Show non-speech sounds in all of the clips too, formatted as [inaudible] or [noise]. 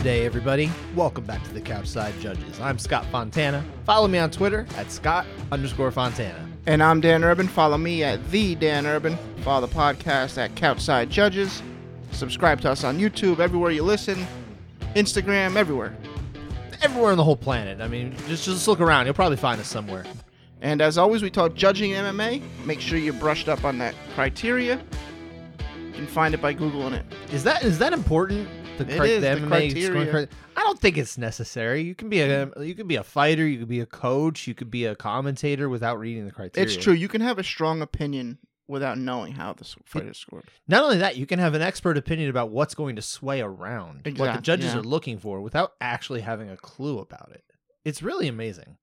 Monday, everybody. Welcome back to the Couchside Judges. I'm Scott Fontana. Follow me on Twitter at Scott underscore Fontana. And I'm Dan Urban. Follow me at the Dan Urban. Follow the podcast at Couchside Judges. Subscribe to us on YouTube, everywhere you listen, Instagram, everywhere. Everywhere on the whole planet. I mean, just just look around. You'll probably find us somewhere. And as always, we talk judging MMA. Make sure you're brushed up on that criteria. You can find it by Googling it. Is that is that important? The, It is, the MMA criteria. cri- I don't think it's necessary. You can be a you can be a fighter. You could be a coach. You could be a commentator without reading the criteria. It's true. You can have a strong opinion without knowing how the s- fight is scored. Not only that, you can have an expert opinion about what's going to sway around, what the judges yeah. are looking for, without actually having a clue about it. It's really amazing.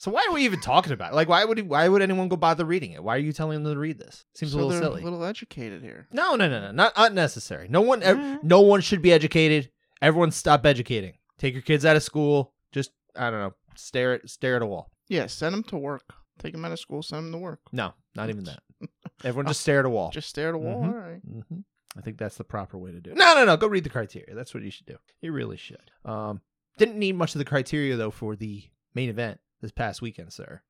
So why are we even talking about it? Like, why would why would anyone go bother reading it? Why are you telling them to read this? Seems so a little silly. a little educated here. No, no, no, no, not unnecessary. No one, ev- no one should be educated. Everyone, stop educating. Take your kids out of school. Just I don't know, stare at stare at a wall. Yeah, send them to work. Take them out of school, send them to work. No, not even that. [laughs] Everyone just stare at a wall. Just stare at a wall. Mhm. All right. hmm I think that's the proper way to do it. No, no, no. Go read the criteria. That's what you should do. You really should. Um, didn't need much of the criteria though for the main event this past weekend, sir.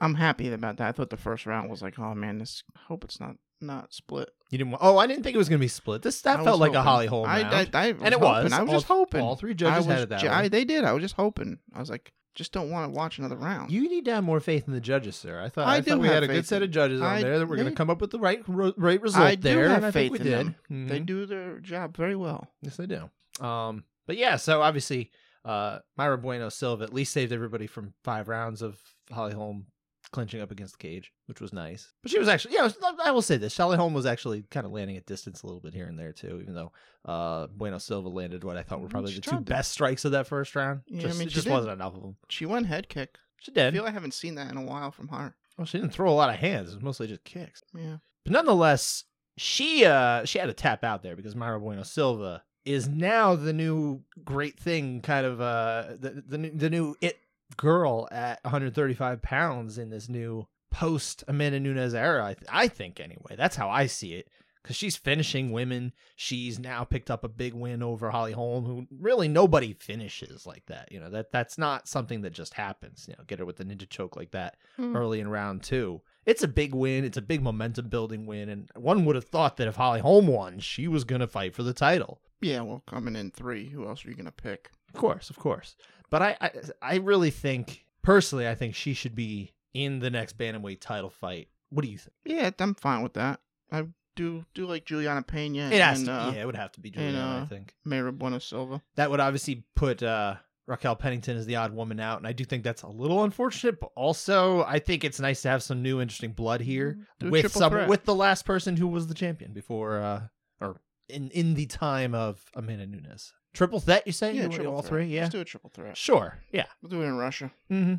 I'm happy about that. I thought the first round was like, oh man, this. Hope it's not not split. You didn't. wa- Oh, I didn't think it was gonna be split. This that I felt like a. Holly Holm I, round. I, I and it hoping. was. I was all, just hoping. All three I judges had it that ju- I, they did. I was just hoping. I was like, just don't want to watch another round. You need to have more faith in the judges, sir. I thought I I, thought we had a good set of judges on I- there that were going to come up with the right ro- right result I do have I faith think we in did. them. They Mhm. do their job very well. Yes, they do. Um, but yeah, so obviously, uh, Mayra Bueno Silva at least saved everybody from five rounds of Holly Holm clinching up against the cage, which was nice. But she was actually, yeah, I will say this: Holly Holm was actually kind of landing at distance a little bit here and there too, even though uh, Bueno Silva landed what I thought were Mm, probably she the two to. best strikes of that first round. Yeah, I mean, it she just did. wasn't enough of them. She went head kick. She did. I feel I haven't seen that in a while from her. well, she didn't throw a lot of hands; it was mostly just kicks. Yeah. But nonetheless, she uh she had to tap out there because Mayra Bueno Silva is now the new great thing, kind of uh the the, new- the new it girl at 135 pounds in this new post Amanda Nunes era. I, th- I think anyway, that's how I see it. Because she's finishing women. She's now picked up a big win over Holly Holm, who really nobody finishes like that. You know that that's not something that just happens. You know, get her with the ninja choke like that Hmm. early in round two. It's a big win. It's a big momentum building win. And one would have thought that if Holly Holm won, she was going to fight for the title. Yeah. Well, coming in three, who else are you gonna pick? Of course, of course. But I, I, I really think, personally, I think she should be in the next bantamweight title fight. What do you think? Yeah, I'm fine with that. I do do like Juliana Pena It has and to, uh, yeah, it would have to be and, Juliana, I uh, think. Mayra Bueno Silva. That would obviously put uh, Raquel Pennington as the odd woman out, and I do think that's a little unfortunate. But also, I think it's nice to have some new interesting blood here Do with some threat. with the last person who was the champion before, uh, or in in the time of Amanda Nunes. Triple threat, you say? Yeah, You triple all threat. three. Yeah, Let's do a triple threat. sure. Yeah. We'll do it in Russia. Mm-hmm.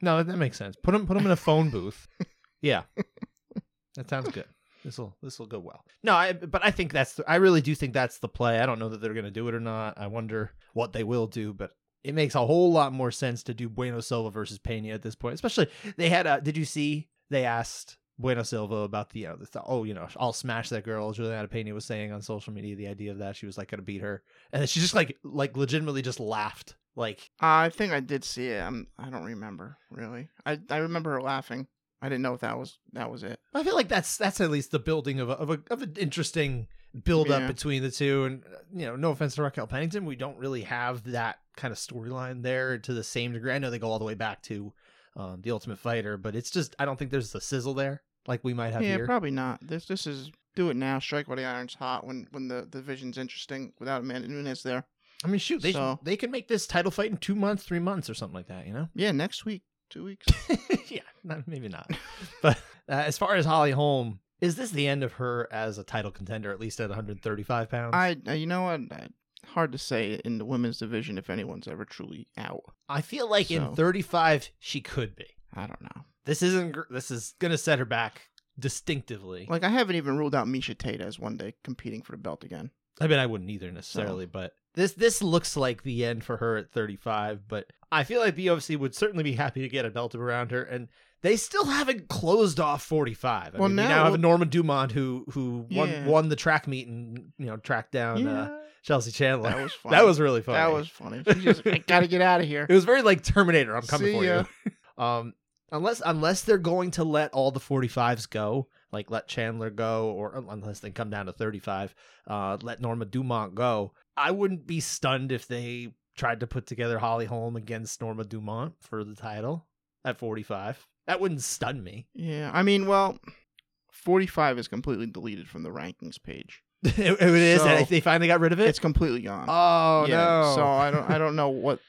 No, that makes sense. Put them put them in a phone booth. [laughs] Yeah, that sounds good. This will this will go well. No, I but I think that's the, I really do think that's the play. I don't know that they're going to do it or not. I wonder what they will do, but it makes a whole lot more sense to do Bueno Silva versus Pena at this point. Especially they had a. Did you see they asked Bueno Silva about the, you know, the th- oh, you know, I'll smash that girl. Juliana Pena was saying on social media the idea of that she was like going to beat her, and then she just like like legitimately just laughed. Like I think I did see it. I'm, I don't remember really. I I remember her laughing. I didn't know if that was that was it. I feel like that's that's at least the building of a, of a of an interesting build up Yeah. between the two. And uh, you know, no offense to Raquel Pennington, we don't really have that kind of storyline there to the same degree. I know they go all the way back to um, the Ultimate Fighter, but it's just I don't think there's the sizzle there like we might have yeah, here. probably not. This this is do it now. Strike while the iron's hot. When when the the division's interesting without Amanda Nunes there. I mean, shoot, they So- they can make this title fight in two months, three months, or something like that. You know. Yeah, next week, two weeks. [laughs] yeah, not, maybe not. [laughs] but uh, as far as Holly Holm, is this the end of her as a title contender, at least at 135 pounds? I uh, you know what? I, hard to say in the women's division if anyone's ever truly out. I feel like in 35 she could be. I don't know. This isn't. gr- This is gonna set her back distinctively. Like I haven't even ruled out Miesha Tate as one day competing for the belt again. I mean, I wouldn't either necessarily, but this this looks like the end for her at 35. But I feel like the UFC would certainly be happy to get a belt around her, and they still haven't closed off 45. I Well, mean, we now- now have a Norma Dumont who who won Yeah. won the track meet and you know tracked down uh, Chelsea Chandler. that was [laughs] funny. That was really funny. That was funny. She just, I gotta get out of here. [laughs] It was very like Terminator. I'm coming See for ya. you. [laughs] um, unless unless they're going to let all the 45s go, like let Chandler go, or unless they come down to 35, uh, let Norma Dumont go. I wouldn't be stunned if they tried to put together Holly Holm against Norma Dumont for the title at 45. That wouldn't stun me. Yeah, I mean, well, 45 is completely deleted from the rankings page. [laughs] it, it is. So- they finally got rid of it. It's completely gone. oh yeah, no! So I don't, I don't know what,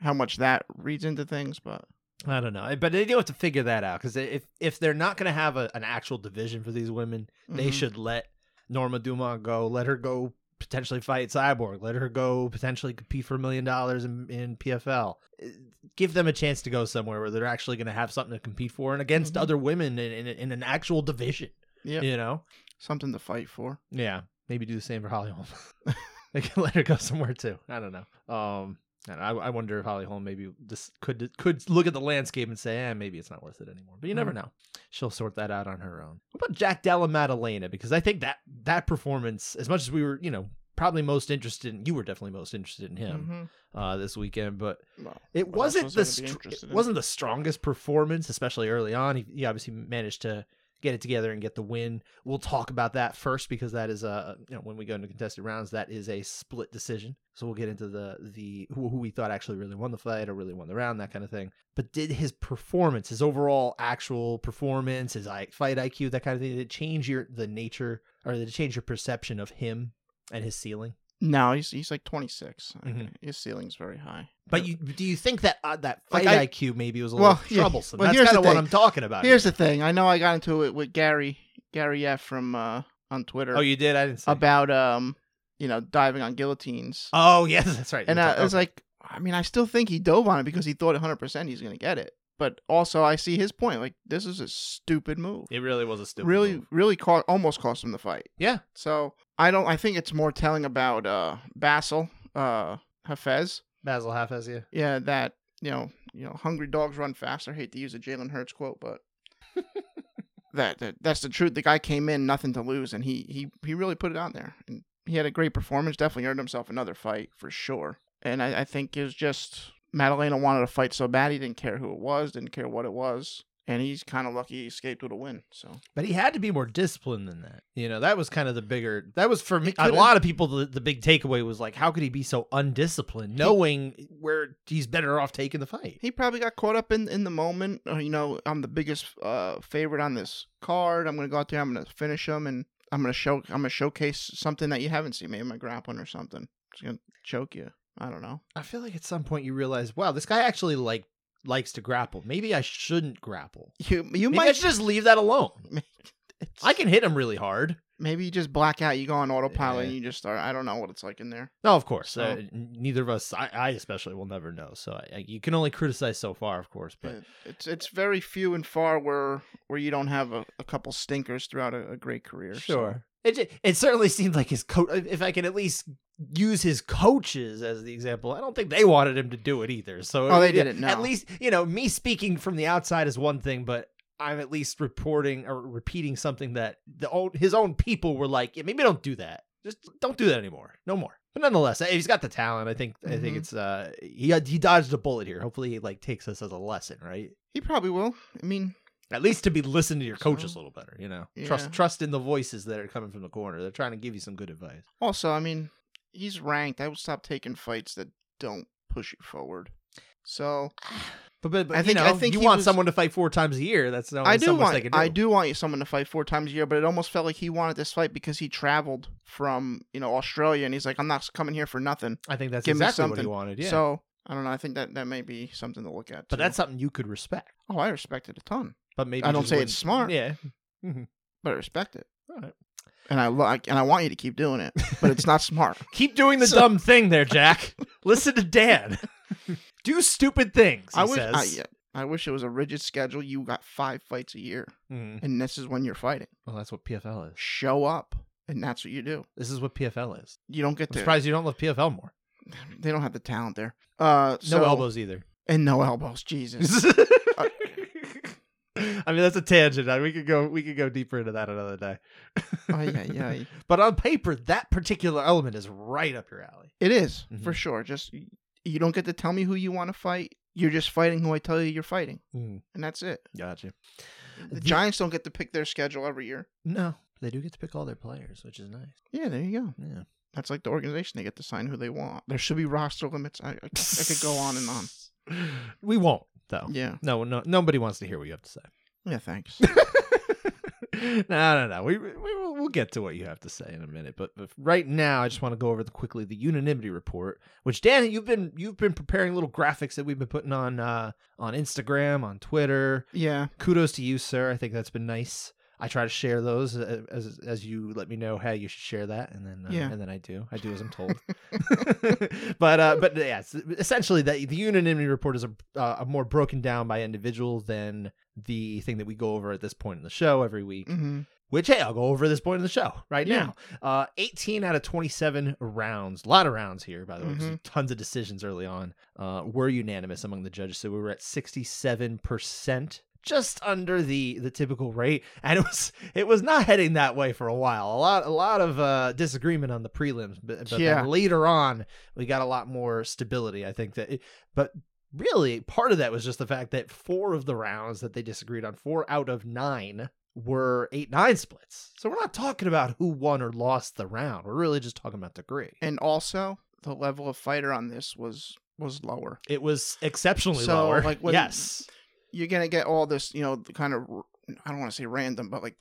how much that reads into things, but I don't know, but they do have to figure that out because if if they're not going to have a, an actual division for these women, they Mhm. should let Norma Dumont go. Let her go potentially fight Cyborg. Let her go potentially compete for a million dollars in, in PFL. Uh, Give them a chance to go somewhere where they're actually going to have something to compete for and against Mhm. other women in, in, in an actual division. yeah, You know? something to fight for. Yeah. Maybe do the same for Holly Holm. [laughs] [laughs] they can let her go somewhere too. I don't know. Um, and I, I wonder if Holly Holm maybe this could could look at the landscape and say, eh, maybe it's not worth it anymore. But you never Mhm. know. She'll sort that out on her own. What about Jack Della Maddalena? Because I think that that performance, as much as we were, you know, probably most interested in, you were definitely most interested in him Mhm. uh, this weekend, but Well, it wasn't was the I gonna be str- it wasn't the strongest performance, especially early on. He, he obviously managed to get it together and get the win. We'll talk about that first because that is a you know when we go into contested rounds that is a split decision. So we'll get into the the who, who we thought actually really won the fight or really won the round that kind of thing. But did his performance, his overall actual performance, his fight IQ, that kind of thing, did it change your the nature or did it change your perception of him and his ceiling? No, he's he's like 26. Mhm. His ceiling's very high. But you do you think that uh, that fight Like, I- IQ maybe was a Well, little yeah, troublesome? well, That's here's kind the of what. I'm talking about. Here's here. the thing. I know I got into it with Gary Gary F from uh, on Twitter oh, you did? I didn't see. about um, you know, diving on guillotines. oh, [laughs] yes, that's right. and talk- I was okay. like, I mean, I still think he dove on it because he thought 100% he's going to get it. But also, I see his point. Like, this is a stupid move. it really was a stupid. really, move. really co- almost cost him the fight. yeah. So I don't. I think it's more telling about uh Bassil uh Hafez. Bassil Hafez, yeah. Yeah, that you know, you know, hungry dogs run faster. hate to use a Jalen Hurts quote, but [laughs] that, that that's the truth. The guy came in nothing to lose, and he he he really put it on there, and he had a great performance. Definitely earned himself another fight for sure. And I, I think it was just Maddalena wanted to fight so bad he didn't care who it was, didn't care what it was, and he's kind of lucky he escaped with a win. So But he had to be more disciplined than that. You know, that was kind of the bigger. That was for me. A lot of people, the, the big takeaway was like, how could he be so undisciplined, knowing where he's better off taking the fight? he probably got caught up in in the moment. Uh, you know, I'm the biggest uh, favorite on this card. I'm gonna go out there. I'm gonna finish him, and I'm gonna show. I'm gonna showcase something that you haven't seen. Maybe my grappling or something. Just gonna choke you. I don't know. I feel like at some point you realize, wow, this guy actually like likes to grapple. Maybe I shouldn't grapple. You you Maybe I might. should just leave that alone. [laughs] I can hit him really hard. maybe you just black out. You go on autopilot Yeah. and you just start. I don't know what it's like in there. No, of course. So- Uh, neither of us, I, I especially, will never know. So I, I, you can only criticize so far, of course. But it's it's very few and far where where you don't have a, a couple stinkers throughout a, a great career. so- Sure. It it certainly seemed like his coach. If I can at least use his coaches as the example, I don't think they wanted him to do it either. So Oh, they yeah, didn't, no. At least you know me speaking from the outside is one thing, but I'm at least reporting or repeating something that the own, his own people were like, yeah, maybe don't do that. Just don't do that anymore. No more. But nonetheless, he's got the talent. I think. I think Mhm. it's uh he he dodged a bullet here. Hopefully, he like takes this as a lesson, right? He probably will. I mean, At least to be listening to your coaches a little better, you know. yeah. Trust trust in the voices that are coming from the corner. They're trying to give you some good advice. Also, I mean, he's ranked. I would stop taking fights that don't push you forward. So [sighs] But but, but I you think- know, I think you want was- someone to fight four times a year. That's the only I do want they can do. I do want someone to fight four times a year, but it almost felt like he wanted this fight because he traveled from you know Australia, and he's like, I'm not coming here for nothing. I think that's Give exactly what he wanted. Yeah. So I don't know. I think that that may be something to look at. but that's something you could respect. oh, I respect it a ton, But maybe I don't say wouldn't- it's smart. Yeah. but I respect it, All right. and I like and I want you to keep doing it, but it's not smart. [laughs] Keep doing the So- dumb thing there, Jack. [laughs] Listen to Dan. [laughs] do stupid things. I wish. I, yeah, I wish it was a rigid schedule. You got five fights a year, Mhm. and this is when you're fighting. Well, that's what PFL is. Show up, and that's what you do. This is what PFL is. You don't get I'm to. surprised you don't love PFL more. [sighs] They don't have the talent there. Uh, No elbows either. and no elbows. Jesus. I mean, that's a tangent. I- We could go. We could go deeper into that another day. Oh, yeah, yeah. But on paper, that particular element is right up your alley. It is, for Mhm. sure. Just you don't get to tell me who you want to fight. You're just fighting who I tell you you're fighting. And that's it. Gotcha. The The- Giants don't get to pick their schedule every year. No, they do get to pick all their players, which is nice. Yeah, there you go. Yeah. That's like the organization. They get to sign who they want. There should be roster limits. I, I, I could go on and on. [laughs] We won't, though. Yeah. No, no, nobody wants to hear what you have to say. Yeah, thanks. [laughs] no, no, no. We, we will we'll get to what you have to say in a minute, but, but right now, I just want to go over the, quickly the unanimity report. Which Dan, you've been you've been preparing little graphics that we've been putting on uh, on Instagram, on Twitter. yeah. Kudos to you, sir. I think that's been nice. I try to share those uh, as as you let me know how you should share that, and then uh, Yeah. and then I do. I do as I'm told. [laughs] [laughs] but uh, but yeah, essentially that the unanimity report is a, uh, more broken down by individual than the thing that we go over at this point in the show every week. hmm Which hey, I'll go over this point in the show right Yeah. now. Uh, 18 out of 27 rounds, a lot of rounds here, by the way, Mhm. tons of decisions early on, uh, were unanimous among the judges. So we were at 67 percent, just under the the typical rate, and it was it was not heading that way for a while. A lot a lot of uh, disagreement on the prelims, but, but then Yeah. later on we got a lot more stability. I think that, it, but really part of that was just the fact that four of the rounds that they disagreed on, four out of nine were eight nine splits. So we're not talking about who won or lost the round. We're really just talking about degree. And also, the level of fighter on this was was lower. It was exceptionally So, lower. like, when- yes. You're gonna get all this, you know, kind of I don't want to say random, but like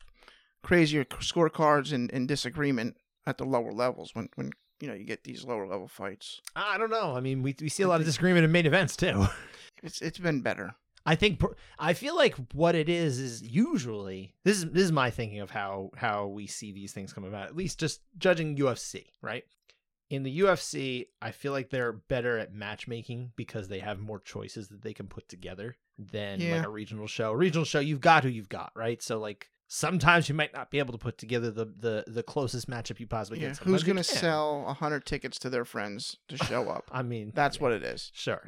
crazier scorecards and, and disagreement at the lower levels when when you know you get these lower level fights. I don't know. I mean, we we see a lot of disagreement in main events too. [laughs] It's it's been better. I think I feel like what it is is usually this is this is my thinking of how how we see these things come about. At least just judging UFC, right? In the UFC, I feel like they're better at matchmaking because they have more choices that they can put together than Yeah. like a regional show. A regional show, you've got who you've got, right? So like sometimes you might not be able to put together the the, the closest matchup you possibly Yeah. can. Who's you gonna sell a hundred tickets to their friends to [laughs] show up? I mean, That's yeah. what it is. Sure,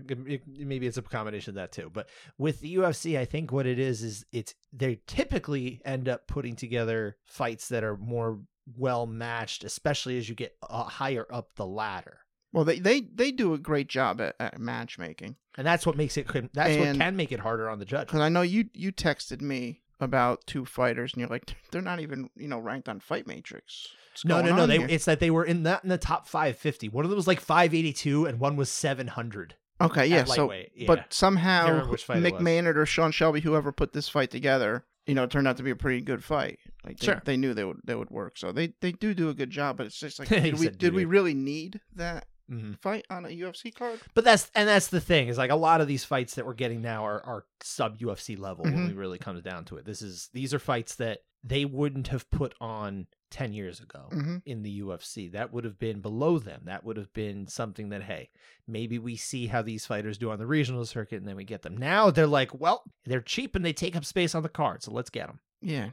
maybe it's a combination of that too. But with the UFC, I think what it is is it's they typically end up putting together fights that are more well matched, especially as you get uh, higher up the ladder, Well, they they they do a great job at, at matchmaking. and that's what makes it. That's what can make it harder on the judge. Because I know you you texted me about two fighters, and you're like, [laughs] they're not even you know ranked on Fight Matrix. What's No, no, no. They here? it's that they were in that in the top five fifty. One of them was like five eighty two, and one was seven hundred. okay, yeah. So, yeah. but somehow remember which fight it Mick. Maynard or Sean Shelby, whoever put this fight together, you know, it turned out to be a pretty good fight. Like they, Sure. they knew they would they would work. So they they do do a good job. But it's just like, [laughs] did we did we really need that hmm fight on a UFC card? But that's and that's the thing is like a lot of these fights that we're getting now are, are sub UFC level when Mhm. we really comes down to it. This is these are fights that they wouldn't have put on ten years ago hmm in the UFC. That would have been below them. That would have been something that hey, maybe we see how these fighters do on the regional circuit and then we get them. Now they're like, well, they're cheap and they take up space on the card, so let's get them. Yeah,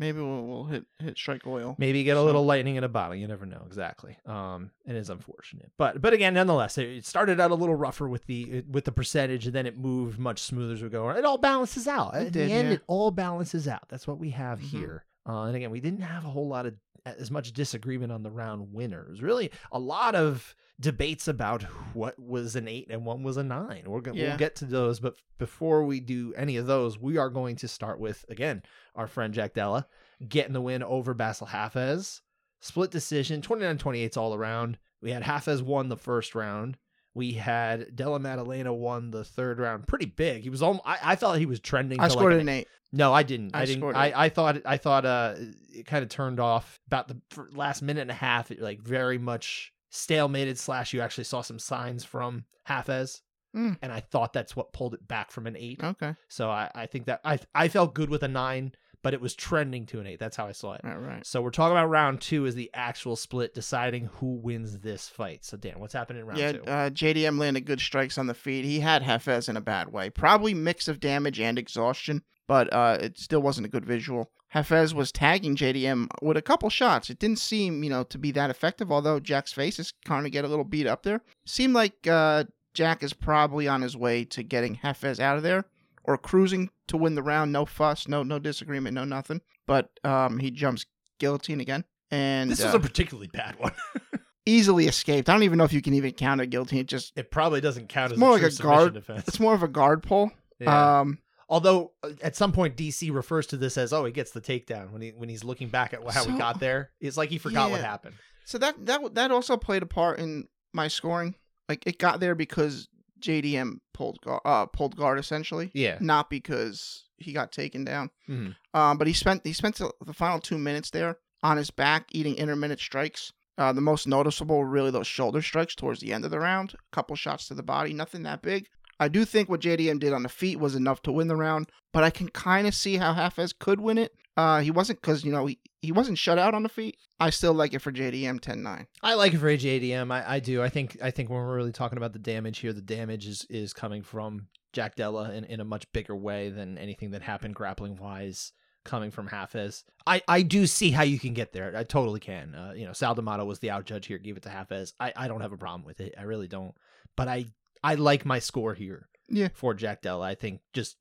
maybe we'll, we'll hit hit strike oil. Maybe get a So- little lightning in a bottle. You never know exactly. Um, it is unfortunate, but but again, nonetheless, it- started out a little rougher with the with the percentage, and then it moved much smoother as we go. It all balances out. It At did, the end, yeah. it all balances out. That's what we have Mhm. here. Uh, and again, we didn't have a whole lot of as much disagreement on the round winners. Really a lot of debates about [laughs] what was an eight and one was a nine. We're gonna Yeah. we'll get to those, but before we do any of those, we are going to start with again our friend Jack Della getting the win over Bassil Hafez. Split decision, 29-28 all around. We had Hafez won the first round. We had Della Maddalena won the third round pretty big. He was almost, I, I thought he was trending. I to scored like an eight. No, I didn't. I, I didn't. I. I thought. I thought. Uh, it kind of turned off about the last minute and a half. It, like very much stalemated. Slash, you actually saw some signs from Hafez, Mm. and I thought that's what pulled it back from an eight. Okay, So I, I think that I, I felt good with a nine, but it was trending to an eight. That's how I saw it. all right. So we're talking about round two is the actual split, deciding who wins this fight. So Dan, what's happening in round Yeah, two? uh, JDM landed good strikes on the feet. He had Hafez in a bad way. Probably mix of damage and exhaustion, but uh, it still wasn't a good visual. Hafez was tagging JDM with a couple shots. It didn't seem, you know, to be that effective, although Jack's face is kind of get a little beat up there. Seemed like uh, Jack is probably on his way to getting Hafez out of there, or cruising to win the round. No fuss, no no disagreement, no nothing. But um, he jumps guillotine again, and This uh, was a particularly bad one. [laughs] easily escaped. I don't even know if you can even count a guillotine. It just it probably doesn't count as more a like a guard- defense. it's more of a guard pull. Yeah. Um, Although uh, at some point DC refers to this as oh he gets the takedown when he when he's looking back at how So- he got there. It's like he forgot what happened. so that that that also played a part in my scoring. Like it got there because JDM pulled guard, uh, pulled guard essentially, Yeah. not because he got taken down. Mhm. Um, but he spent he spent the final two minutes there on his back eating intermittent strikes. Uh, the most noticeable were really those shoulder strikes towards the end of the round. A couple shots to the body, nothing that big. I do think what JDM did on the feet was enough to win the round, but I can kind of see how Hafez could win it. Uh, he wasn't because you know he, he wasn't shut out on the feet. I still like it for JDM 10-9. I like it for JDM. I, I do. I think I think when we're really talking about the damage here, the damage is is coming from Jack Della in, in a much bigger way than anything that happened grappling wise coming from Hafez. I, I do see how you can get there. I totally can. Uh, you know, Sal D'Amato was the out judge here, gave it to Hafez. I, I don't have a problem with it. I really don't. But I I like my score here. Yeah. For Jack Della, I think just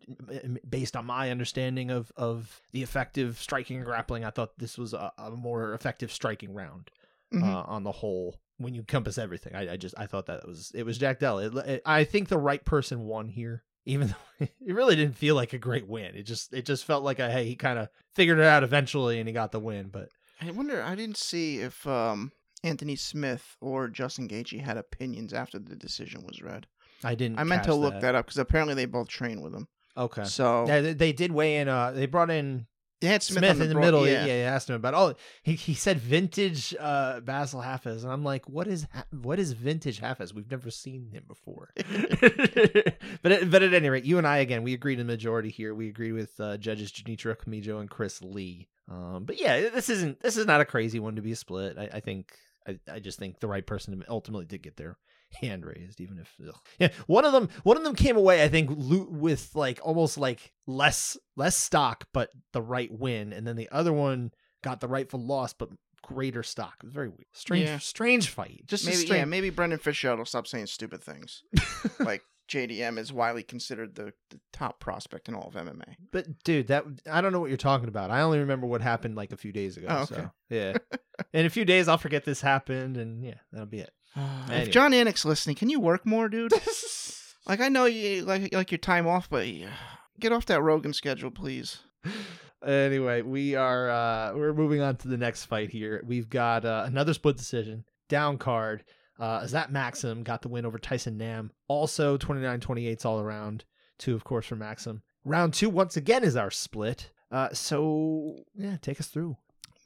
based on my understanding of of the effective striking and grappling, I thought this was a, a more effective striking round Mhm. uh, on the whole when you encompass everything. I, I just I thought that was it was Jack Della. It, it, I think the right person won here, [laughs] even though it really didn't feel like a great win. It just it just felt like a hey he kind of figured it out eventually and he got the win. But I wonder. I didn't see if um, Anthony Smith or Justin Gaethje had opinions after the decision was read. I didn't. I meant to look that, up because apparently they both train with him. Okay. So Yeah, they, they did weigh in. Uh, they brought in they had Smith, Smith, on in the broad- middle. Yeah. Yeah. asked him about. Oh, he, he said vintage uh, Bassil Hafez, and I'm like, what is Ha- what is vintage Hafez? We've never seen him before. [laughs] [laughs] but at, but at any rate, you and I again, we agreed in the majority here. We agreed with uh, judges Junichiro Kamijo and Chris Lee. Um, but yeah, this isn't this is not a crazy one to be a split. I, I think I, I just think the right person ultimately did get their hand raised, even if ugh. yeah, one of them one of them came away. I think with like almost like less less stock, but the right win, and then the other one got the rightful loss, but greater stock. It was very weird, strange, Yeah. strange fight. Just Maybe strange. yeah, maybe Brendan Fisher will stop saying stupid things. [laughs] like JDM is widely considered the, the top prospect in all of MMA. But dude, that I don't know what you're talking about. I only remember what happened like a few days ago. Oh, okay. So yeah, [laughs] in a few days I'll forget this happened, and yeah, that'll be it. [sighs] Anyway. If Jon Anik's listening, can you work more, dude? [laughs] like I know you like like your time off, but yeah, get off that Rogan schedule, please. anyway, we are uh we're moving on to the next fight here. We've got uh, another split decision down card. Uh, as that Maksum got the win over Tyson Nam. Also 29-28s all around. Two, of course, for Maksum. Round two, once again, is our split. Uh, so yeah, take us through.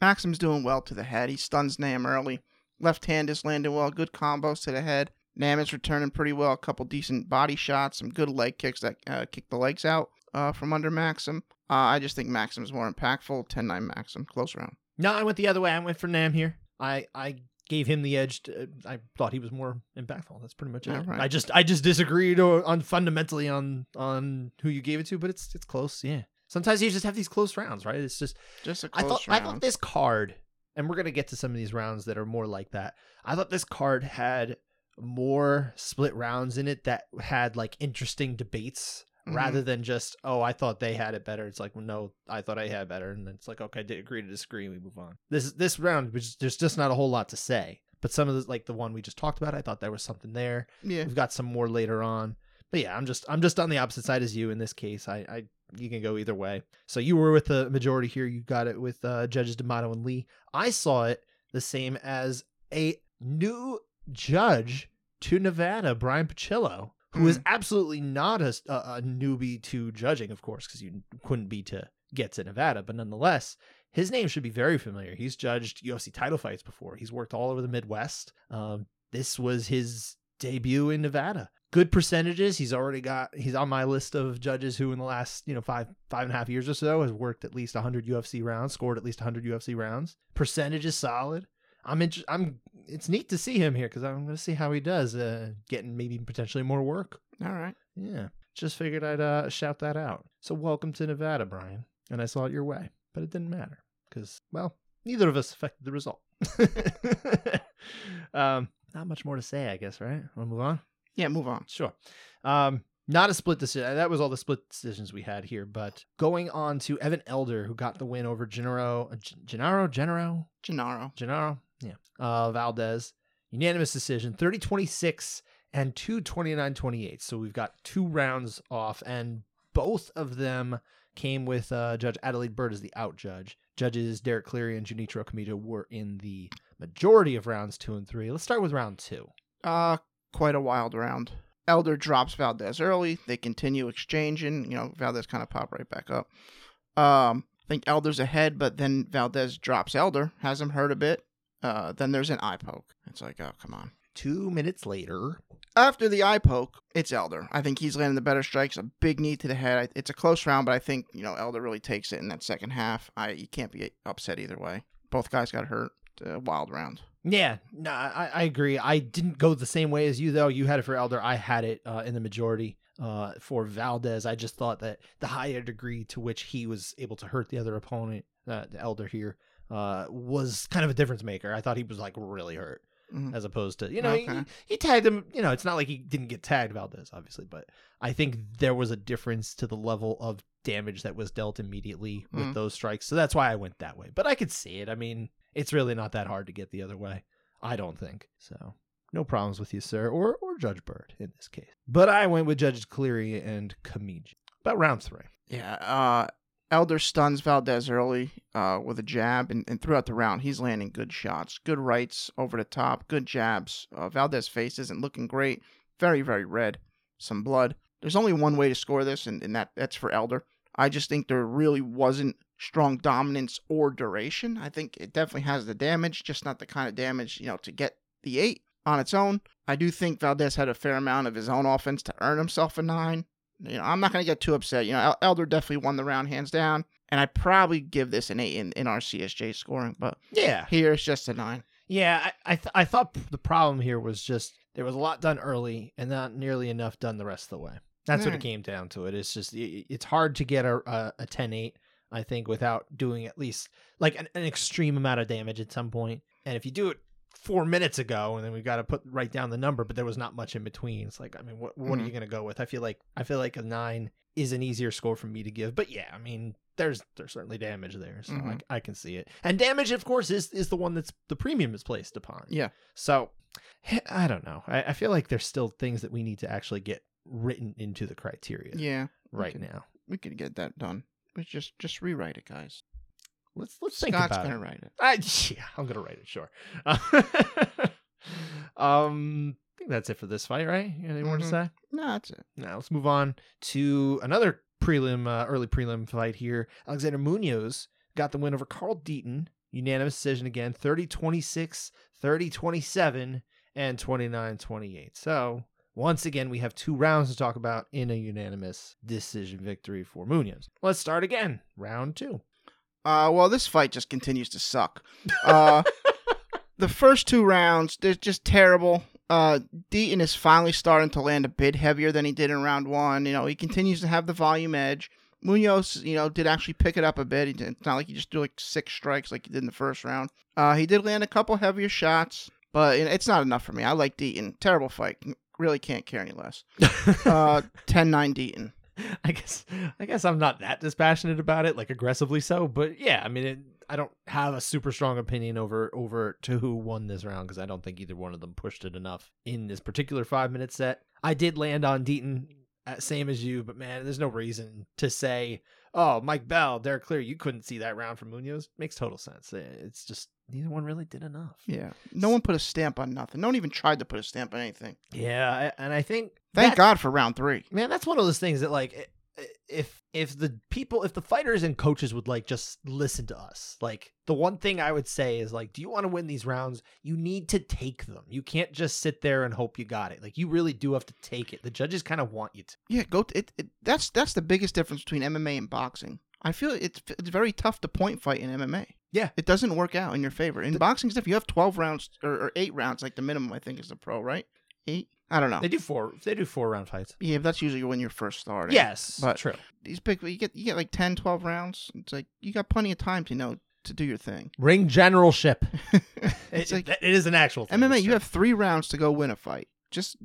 Maksum's doing well to the head. He stuns Nam early. Left hand is landing well. Good combos to the head. Nam is returning pretty well. A couple decent body shots. Some good leg kicks that uh, kick the legs out uh, from under Maksum. Uh, I just think Maksum's more impactful. 10-9 Maksum. Close round. No, I went the other way. I went for Nam here. I I gave him the edge. To, uh, I thought he was more impactful. That's pretty much it. Yeah, right. I just I just disagreed on fundamentally on on who you gave it to, but it's it's close. Yeah. Sometimes you just have these close rounds, right? It's just Just a I close thought I thought this card, and we're gonna get to some of these rounds that are more like that. I thought this card had more split rounds in it that had like interesting debates Mhm. rather than just oh I thought they had it better. It's like no, I thought I had better, and it's like okay, I did agree to disagree, and we move on. This this round, which there's just not a whole lot to say. But some of the like the one we just talked about, I thought there was something there. yeah. We've got some more later on. But yeah, I'm just I'm just on the opposite side as you in this case. I, I you can go either way. So you were with the majority here. You got it with uh, judges D'Amato and Lee. I saw it the same as a new judge to Nevada, Brian Pacillo, who is absolutely not a, a, a newbie to judging, of course, because you couldn't be to get to Nevada, but nonetheless, his name should be very familiar. He's judged UFC title fights before. He's worked all over the Midwest. Um, this was his debut in Nevada. Good percentages. He's already got. He's on my list of judges who, in the last you know five five and a half years or so, has worked at least 100 UFC rounds, scored at least 100 UFC rounds. Percentage is solid. I'm inter- I'm. It's neat to see him here because I'm going to see how he does, uh, getting maybe potentially more work. All right. Yeah, just figured I'd uh, shout that out. So welcome to Nevada, Brian. And I saw it your way, but it didn't matter because, well, neither of us affected the result. [laughs] um, not much more to say, I guess, right? Want to move on? Yeah, move on. Sure. Um, Not a split decision. That was all the split decisions we had here. But going on to Evan Elder, who got the win over Gennaro, uh, Gennaro, Gennaro, Gennaro. Gennaro, yeah, uh, Valdez. Unanimous decision, 30 26 and two 29 28. So we've got two rounds off, and both of them came with uh, Judge Adelaide Byrd as the out judge. Judges Derek Cleary and Junichiro Kamijo were in the majority of rounds two and three. Let's start with round two. Uh, quite a wild round. Elder drops Valdez early. They continue exchanging. You know, Valdez kind of pop right back up. Um, I think Elder's ahead, but then Valdez drops Elder, has him hurt a bit. Uh, then there's an eye poke. It's like, oh, come on. Two minutes later, After the eye poke, it's Elder. I think he's landing the better strikes. A big knee to the head. It's a close round, but I think you know Elder really takes it in that second half. I you can't be upset either way. Both guys got hurt. Wild round. Yeah, no, I, I agree. I didn't go the same way as you though. You had it for Elder. I had it uh, in the majority uh, for Valdez. I just thought that the higher degree to which he was able to hurt the other opponent, uh, the Elder here, uh, was kind of a difference maker. I thought he was like really hurt Mhm. as opposed to you know he, Okay. he tagged him. You know, it's not like he didn't get tagged Valdez, obviously, but I think there was a difference to the level of damage that was dealt immediately with Mhm. those strikes. So that's why I went that way. But I could see it. I mean, it's really not that hard to get the other way. I don't think so. No problems with you, sir, or or Judge Byrd in this case. But I went with Judge Cleary and Kamijo. About round three. Yeah, uh, Elder stuns Valdez early uh, with a jab, and, and throughout the round, he's landing good shots, good rights over the top, good jabs. Uh, Valdez face isn't looking great, very, very red, some blood. There's only one way to score this, and, and that that's for Elder. I just think there really wasn't strong dominance or duration. I think it definitely has the damage, just not the kind of damage, you know, to get the eight on its own. I do think Valdez had a fair amount of his own offense to earn himself a nine. You know, I'm not going to get too upset. You know, Elder definitely won the round hands down, and I probably give this an eight in, in our CSJ scoring, but Yeah. here it's just a nine. Yeah, I I, th- I thought the problem here was just there was a lot done early and not nearly enough done the rest of the way. That's what it mm. came down to. It is just it, it's hard to get a a, a 10-8, I think, without doing at least like an, an extreme amount of damage at some point. And if you do it four minutes ago, and then we've got to put write down the number, but there was not much in between. It's like I mean, what what are Mhm. you gonna go with? I feel like I feel like a nine is an easier score for me to give. But yeah, I mean, there's there's certainly damage there, so Mhm. I, I can see it. And damage, of course, is is the one that's the premium is placed upon. Yeah. So I don't know. I, I feel like there's still things that we need to actually get written into the criteria Yeah, right okay. now. we could get that done. But just just rewrite it, guys. Let's let's think Scott's about gonna it. write it. I, [laughs] yeah, I'm gonna write it. Sure. [laughs] um, I think that's it for this fight, right? Anything more to Mhm. say? No, that's it. Now let's move on to another prelim, uh, early prelim fight here. Alexander Munoz got the win over Carl Deaton. Unanimous decision again 30 26, 30 27, and 29 28. So, once again, we have two rounds to talk about in a unanimous decision victory for Munoz. Let's start again. Round two. Uh, well, this fight just continues to suck. Uh, [laughs] the first two rounds, they're just terrible. Uh, Deaton is finally starting to land a bit heavier than he did in round one. You know, he continues to have the volume edge. Munoz, you know, did actually pick it up a bit. It's not like he just threw like six strikes like he did in the first round. Uh, he did land a couple heavier shots, but you know, it's not enough for me. I like Deaton. Terrible fight. Really can't care any less. [laughs] Uh, 10-9 Deaton. [laughs] I guess I guess I'm not that dispassionate about it, like aggressively so. But yeah, I mean, it, I don't have a super strong opinion over over to who won this round because I don't think either one of them pushed it enough in this particular five minute set. I did land on Deaton, uh, same as you, but man, there's no reason to say, "Oh, Mike Bell, Derek Clear, you couldn't see that round from Munoz." Makes total sense. Uh, It's just neither one really did enough. Yeah. No one put a stamp on nothing. No one even tried to put a stamp on anything. Yeah, and I think Thank God for round three. man that's one of those things that like i- if if the people if the fighters and coaches would like just listen to us like the one thing i would say is like do you want to win these rounds you need to take them you can't just sit there and hope you got it like you really do have to take it the judges kind of want you to Yeah, go. T- it, it. That's that's the biggest difference between MMA and boxing. I feel it's it's very tough to point fight in MMA. Yeah. it doesn't work out in your favor. In boxing stuff, you have twelve rounds or, or eight rounds, like the minimum. I think is the pro, right? Eight. I don't know. they do four they do four round fights yeah, but that's usually when you're first starting. yes but- true these big you get you get like 10, 12 rounds. It's like you got plenty of time to you know to do your thing. ring generalship [laughs] it's it, like it is an actual thing. MMA. You have three rounds to go win a fight. Just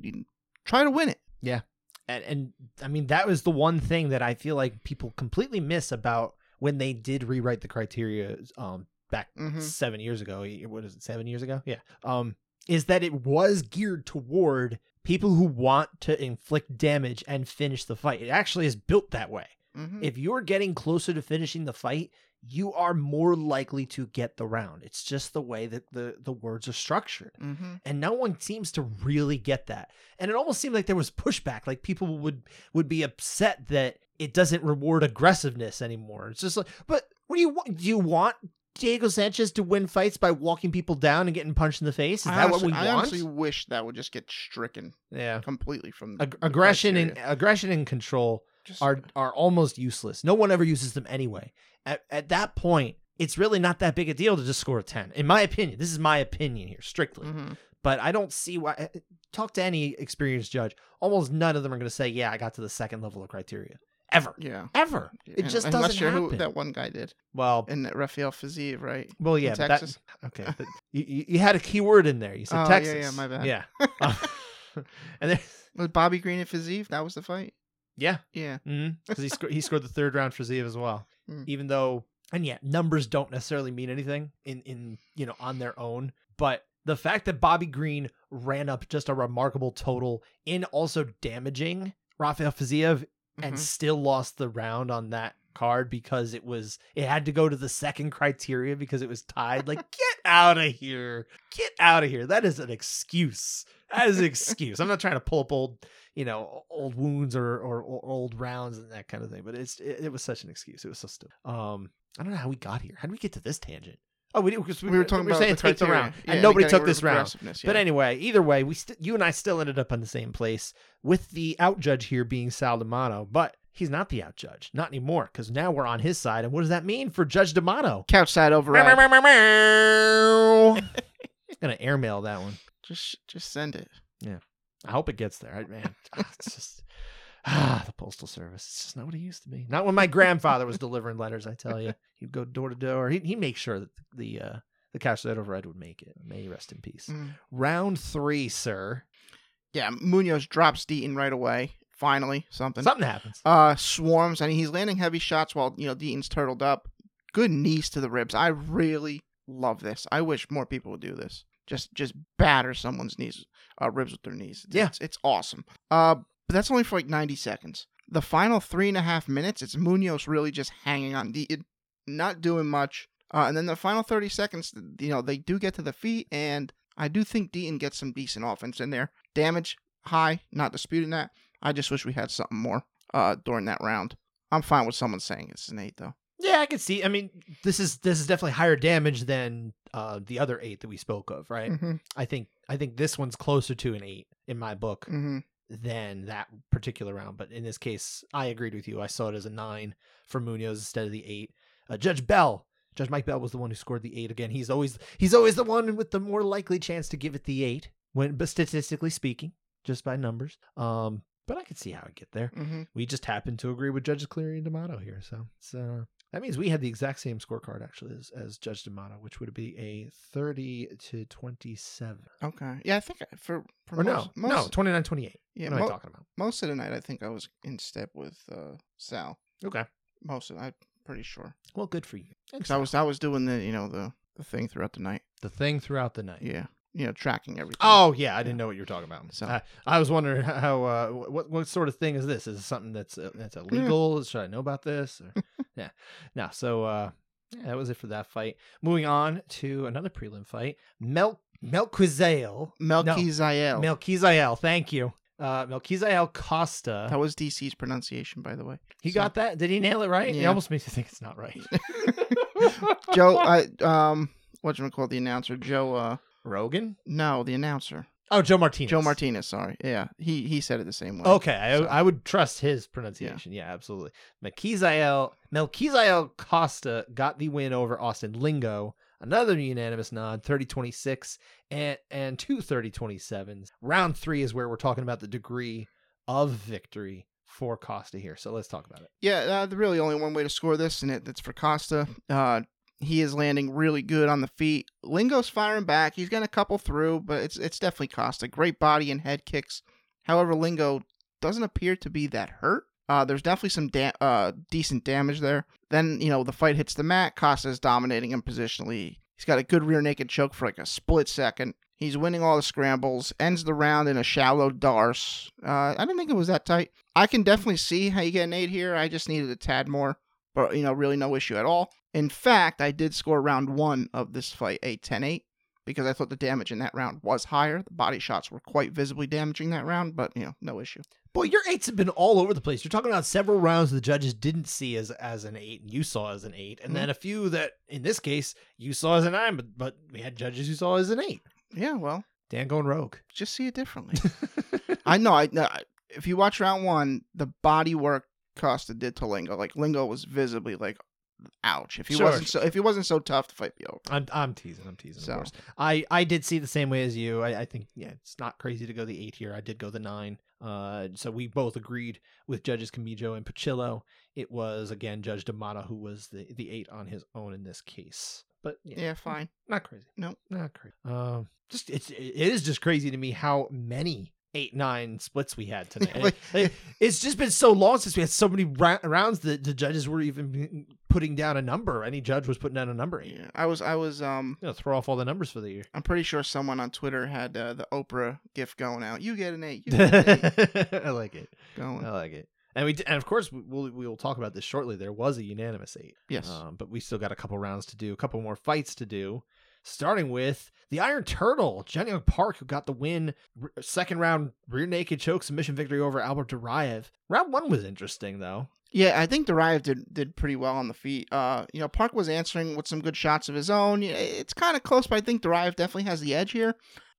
try to win it. Yeah, and, and I mean that was the one thing that I feel like people completely miss about when they did rewrite the criteria um back Mhm. seven years ago. What is it? Seven years ago? Yeah. Um, is that it was geared toward people who want to inflict damage and finish the fight. It actually is built that way. Mhm. If you're getting closer to finishing the fight, you are more likely to get the round. It's just the way that the the words are structured Mhm. and no one seems to really get that and it almost seemed like there was pushback like people would would be upset that it doesn't reward aggressiveness anymore it's just like but what do you want do you want Diego Sanchez to win fights by walking people down and getting punched in the face is I that honestly, what we I want honestly wish that would just get stricken yeah completely from Ag- the aggression and aggression and control Just- are are almost useless no one ever uses them anyway at, at that point it's really not that big a deal to just score a 10 in my opinion this is my opinion here strictly Mhm. but I don't see why. Talk to any experienced judge. Almost none of them are going to say, "Yeah, I got to the second level of criteria." Ever, Yeah. ever. It Yeah, just I'm doesn't not sure happen. who that one guy did. well, And Rafael Fiziev, right? well, yeah, Texas? that [laughs] okay. But you, you had a key word in there. You said Oh, yeah, Texas. yeah, my bad. Yeah, [laughs] [laughs] and there, Was Bobby Green and Fiziev? That was the fight. yeah, Yeah. because he scored he scored the third round for Ziev as well. Mm. Even though, and yeah, numbers don't necessarily mean anything in in you know on their own, but the fact that Bobby Green ran up just a remarkable total in also damaging Rafael Fiziev and Mhm. still lost the round on that card because it was it had to go to the second criteria because it was tied like [laughs] get out of here. Get out of here. That is an excuse. That is an excuse. I'm not trying to pull up old you know old wounds or or, or old rounds and that kind of thing but it's it, it was such an excuse. It was so stupid. Um i don't know how we got here. How did we get to this tangent oh we, because We were talking about saying the take the criteria. round Yeah, and nobody took this round aggressiveness, but anyway, either way, we st- you and I still ended up on the same place with the out judge here being Sal D'Amato, but he's not the out judge, not anymore, because now we're on his side. And what does that mean for Judge D'Amato? couch side override. [laughs] Gonna airmail that one. just just send it. Yeah, I hope it gets there. I, man, [laughs] it's just ah, the postal service. It's just not what it used to be. Not when my grandfather was delivering letters. I tell you, [laughs] he'd go door to door. He'd, he'd make sure that the uh, the cash that override would make it. May he rest in peace. Mm. Round three, sir. Yeah, Munoz drops Deaton right away. Finally, something. Something happens. Uh, swarms. I mean, he's landing heavy shots while you know Deaton's turtled up. Good knees to the ribs. I really love this. I wish more people would do this. Just just batter someone's knees, uh, ribs with their knees. It's, Yeah. it's, it's awesome. Uh, but that's only for like ninety seconds. The final three and a half minutes, it's Munoz really just hanging on Deaton, not doing much. Uh, and then the final thirty seconds, you know, they do get to the feet, and I do think Deaton gets some decent offense in there. Damage high, not disputing that. I just wish we had something more uh, during that round. I'm fine with someone saying it's an eight though. Yeah, I can see. I mean, this is this is definitely higher damage than uh, the other eight that we spoke of, right? Mm-hmm. I think I think this one's closer to an eight in my book Mm-hmm. Than that particular round. But in this case, I agreed with you. I saw it as a nine for Munoz instead of the eight. Uh, Judge Bell, Judge Mike Bell was the one who scored the eight again. He's always he's always the one with the more likely chance to give it the eight when, but statistically speaking, just by numbers. Um, but I could see how I get there. Mm-hmm. We just happen to agree with Judges Cleary and D'Amato here, so it's uh, that means we had the exact same scorecard actually as, as Judge D'Amato, which would be a thirty to twenty-seven. Okay. Yeah, I think for, for Or most, no, most, no, 29-28. yeah, what am I talking about? most of the night I think I was in step with uh, Sal. Okay, Most of I'm pretty sure. well, good for you. Because I was I was doing the you know the the thing throughout the night. the thing throughout the night. Yeah. You know, tracking everything. Oh yeah, I didn't know what you were talking about. So- I, I was wondering how uh, what what sort of thing is this? Is it something that's uh, that's illegal? Should I know about this? Or, [laughs] yeah, no. So uh, yeah, that was it for that fight. Moving on to another prelim fight, Mel Melquizael. Melchizael. Melquizael, thank you. Uh, Melquizael Costa. that was DC's pronunciation, by the way. he so- got that? Did he nail it right? He Yeah. almost makes me think it's not right. [laughs] Joe, I um, what you call the announcer? Joe. Uh, Rogan? no, the announcer. Oh, Joe Martinez. Joe Martinez. Sorry. Yeah, he he said it the same way. Okay, I, So- I would trust his pronunciation. Yeah, absolutely. Melquizael, Melquizael Costa got the win over Austin Lingo. Another unanimous nod, 30-26 and and two 30-27s. Round three is where we're talking about the degree of victory for Costa here. So let's talk about it. Yeah, uh, the really only one way to score this, and it, it's for Costa. Uh, he is landing really good on the feet. Lingo's firing back. He's getting a couple through, but it's it's definitely Costa. Great body and head kicks. However, Lingo doesn't appear to be that hurt. Uh, there's definitely some da- uh, decent damage there. Then, you know, the fight hits the mat. Costa's dominating him positionally. He's got a good rear naked choke for like a split second. He's winning all the scrambles, ends the round in a shallow darce. Uh, I didn't think it was that tight. I can definitely see how you get an 8 here. I just needed a tad more, but, you know, really no issue at all. In fact, I did score round one of this fight a 10 8 because I thought the damage in that round was higher. The body shots were quite visibly damaging that round, but, you know, no issue. Boy, your eights have been all over the place. You're talking about several rounds the judges didn't see as as an eight, and you saw as an eight, and Mhm. then a few that, in this case, you saw as a nine, but but we had judges who saw as an eight. Yeah, well, Dan going rogue. just see it differently. [laughs] I know. I know. If you watch round one, the body work Costa did to Lingo, like Lingo was visibly like, ouch. If he Sure, wasn't so, if he wasn't so tough, the fight be over. I'm I'm teasing. I'm teasing. So. Of course, I I did see the same way as you. I, I think yeah, it's not crazy to go the eight here. I did go the nine. Uh, so we both agreed with judges Kamijo and Pacillo. It was again Judge D'Amato who was the the eight on his own in this case. But yeah, Yeah, fine. not crazy. No. not crazy. Um, just it's it is just crazy to me how many eight nine splits we had tonight. Like- [laughs] it- it- it's just been so long since we had so many ra- rounds that the judges were even putting down a number. Any judge was putting down a number. Yeah, I was. I was. Um, know, throw off all the numbers for the year. I'm pretty sure someone on Twitter had uh, the Oprah gift going out. You get an eight. You [laughs] get an eight I like it. going. I like it. And we and of course we- we'll we will talk about this shortly. There was a unanimous eight. Yes. Um, but we still got a couple rounds to do, a couple more fights to do. Starting with the Iron Turtle, Jenny Park, who got the win, second round rear naked choke submission victory over Albert Duraev. Round one was interesting though. Yeah, I think Duraev did did pretty well on the feet. Uh, you know, Park was answering with some good shots of his own. It's kind of close, but I think Duraev definitely has the edge here.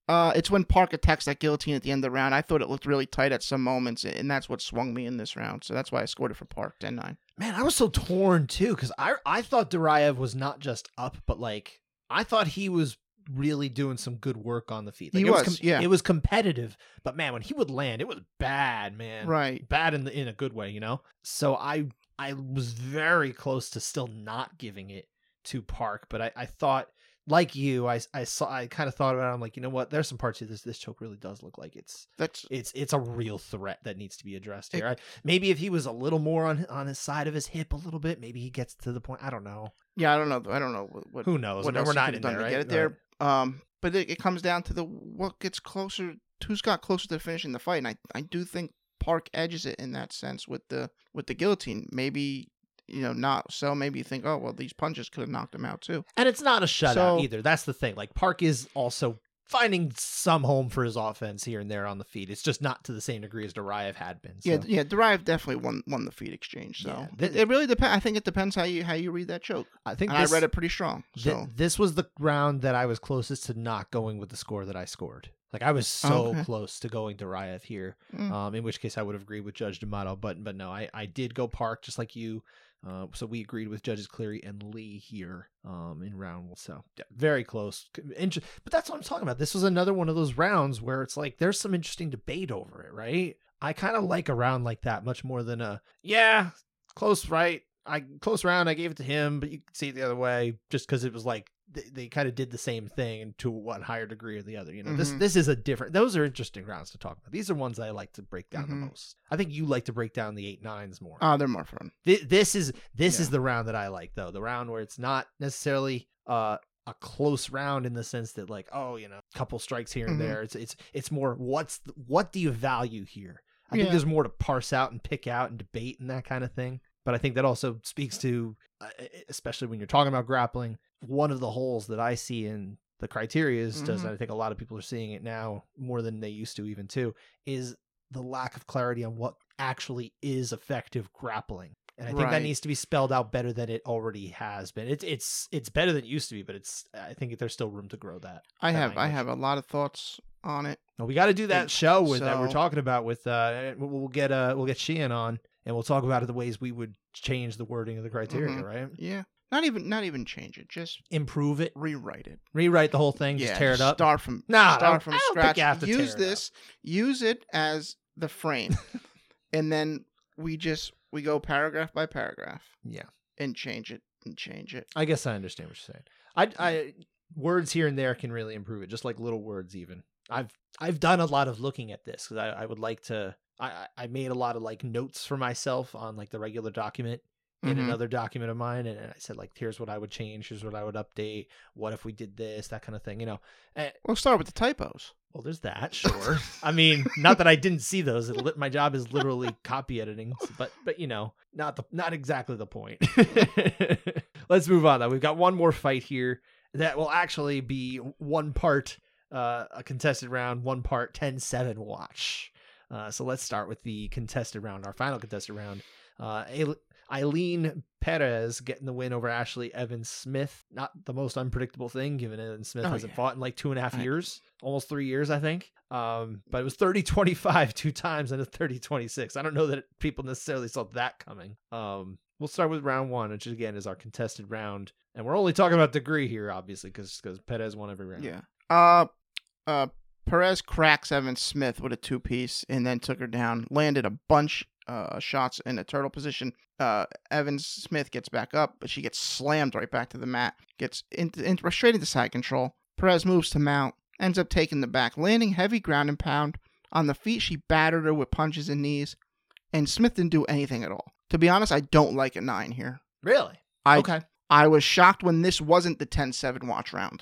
Uh, it's when Park attacks that guillotine at the end of the round. I thought it looked really tight at some moments, and that's what swung me in this round. So that's why I scored it for Park 10-9. Man, I was so torn too because I I thought Duraev was not just up, but like I thought he was really doing some good work on the feet. Like, He it was, was, yeah. It was competitive, but man, when he would land, it was bad, man. Right. bad in the in a good way, you know. So I I was very close to still not giving it to Park, but I I thought like you, I I saw I kind of thought about it. I'm like, you know what? There's some parts of this this choke really does look like it's That's it's it's a real threat that needs to be addressed here. I, maybe if he was a little more on on his side of his hip a little bit, maybe he gets to the point. I don't know. yeah. I don't know. I don't know what, what Who knows? what we're not in there, to right? get it there. Um, but it, it comes down to the what gets closer. Who's got closer to finishing the fight? And I, I do think Park edges it in that sense with the with the guillotine. Maybe you know not so. Maybe you think, oh well, these punches could have knocked him out too. And it's not a shutout So- either. That's the thing. Like Park is also finding some home for his offense here and there on the feet. It's just not to the same degree as Duraev had been. So. Yeah, yeah. Duraev definitely won won the feet exchange. So Yeah, it, th- it really depends. I think it depends how you how you read that choke. I think this, I read it pretty strong. So this was the round that I was closest to not going with the score that I scored. Like I was so Okay. close to going Duraev here. Mm. Um, in which case I would have agreed with Judge D'Amato, but but no, I I did go Park just like you. Uh, so we agreed with Judges Cleary and Lee here um, in round. So yeah, very close. Inter- but that's what I'm talking about. This was another one of those rounds where it's like there's some interesting debate over it, right? I kind of like a round like that much more than a yeah close right. I close round. I gave it to him, but you can see it the other way just because it was like they, they kind of did the same thing and to one higher degree or the other. You know, this Mhm. this is a different. Those are interesting rounds to talk about. These are ones that I like to break down Mhm. the most. I think you like to break down the eight nines more. ah, they're more fun. Thi- this is this is the round that I like though. The round where it's not necessarily uh a close round in the sense that like oh you know a couple strikes here and Mhm. there. It's it's it's more what's the, what do you value here? I think there's more to parse out and pick out and debate and that kind of thing. But I think that also speaks to, uh, especially when you're talking about grappling, one of the holes that I see in the criteria is does Mhm. and I think a lot of people are seeing it now more than they used to even too is the lack of clarity on what actually is effective grappling. And I think that needs to be spelled out better than it already has been. It's it's it's better than it used to be, but it's I think there's still room to grow that. I that have I have a lot of thoughts on it. Well, we got to do that And show with that we're talking about with uh we'll we'll get uh we'll get Sheehan on and we'll talk about it the ways we would change the wording of the criteria, Mhm. right? Yeah, not even not even change it. Just Improve it, rewrite it. rewrite the whole thing, just yeah, tear it up. Start from Nah, start from I don't think scratch. you have to tear use this. Use it as the frame, [laughs] and then we just we go paragraph by paragraph Yeah. and change it and change it. I guess I understand what you're saying. I I words here and there can really improve it, just like little words even. I've I've done a lot of looking at this because I, I would like to I I made a lot of like notes for myself on like the regular document in Mhm. another document of mine, and I said like, here's what I would change, here's what I would update, what if we did this, that kind of thing, you know. And, We'll start with the typos. well, there's that, sure. [laughs] I mean, not that I didn't see those. It, my job is literally copy editing, but but you know, not the not exactly the point. [laughs] Let's move on. Though we've got one more fight here that will actually be one part uh, a contested round, one part 10-7 watch. Uh, so let's start with the contested round, our final contested round. Uh, Ailin Perez getting the win over Ashlee Evans Smith. Not the most unpredictable thing, given Evans Smith Oh, hasn't yeah. fought in like two and a half Right. years, almost three years, I think. Um, but it was 30 25 [laughs] two times and a 30 26. I don't know that people necessarily saw that coming. Um, we'll start with round one, which again is our contested round. And we're only talking about degree here, obviously, because Perez won every round. Yeah. Uh, uh, Perez cracks Evan Smith with a two piece and then took her down. Landed a bunch uh shots in a turtle position. Uh, Evan Smith gets back up, but she gets slammed right back to the mat. Gets into, into straight into side control. Perez moves to mount, ends up taking the back, landing heavy ground and pound on the feet. She battered her with punches and knees, and Smith didn't do anything at all. To be honest, I don't like a nine here. Really? I okay. I was shocked when this wasn't the 10-7 watch round.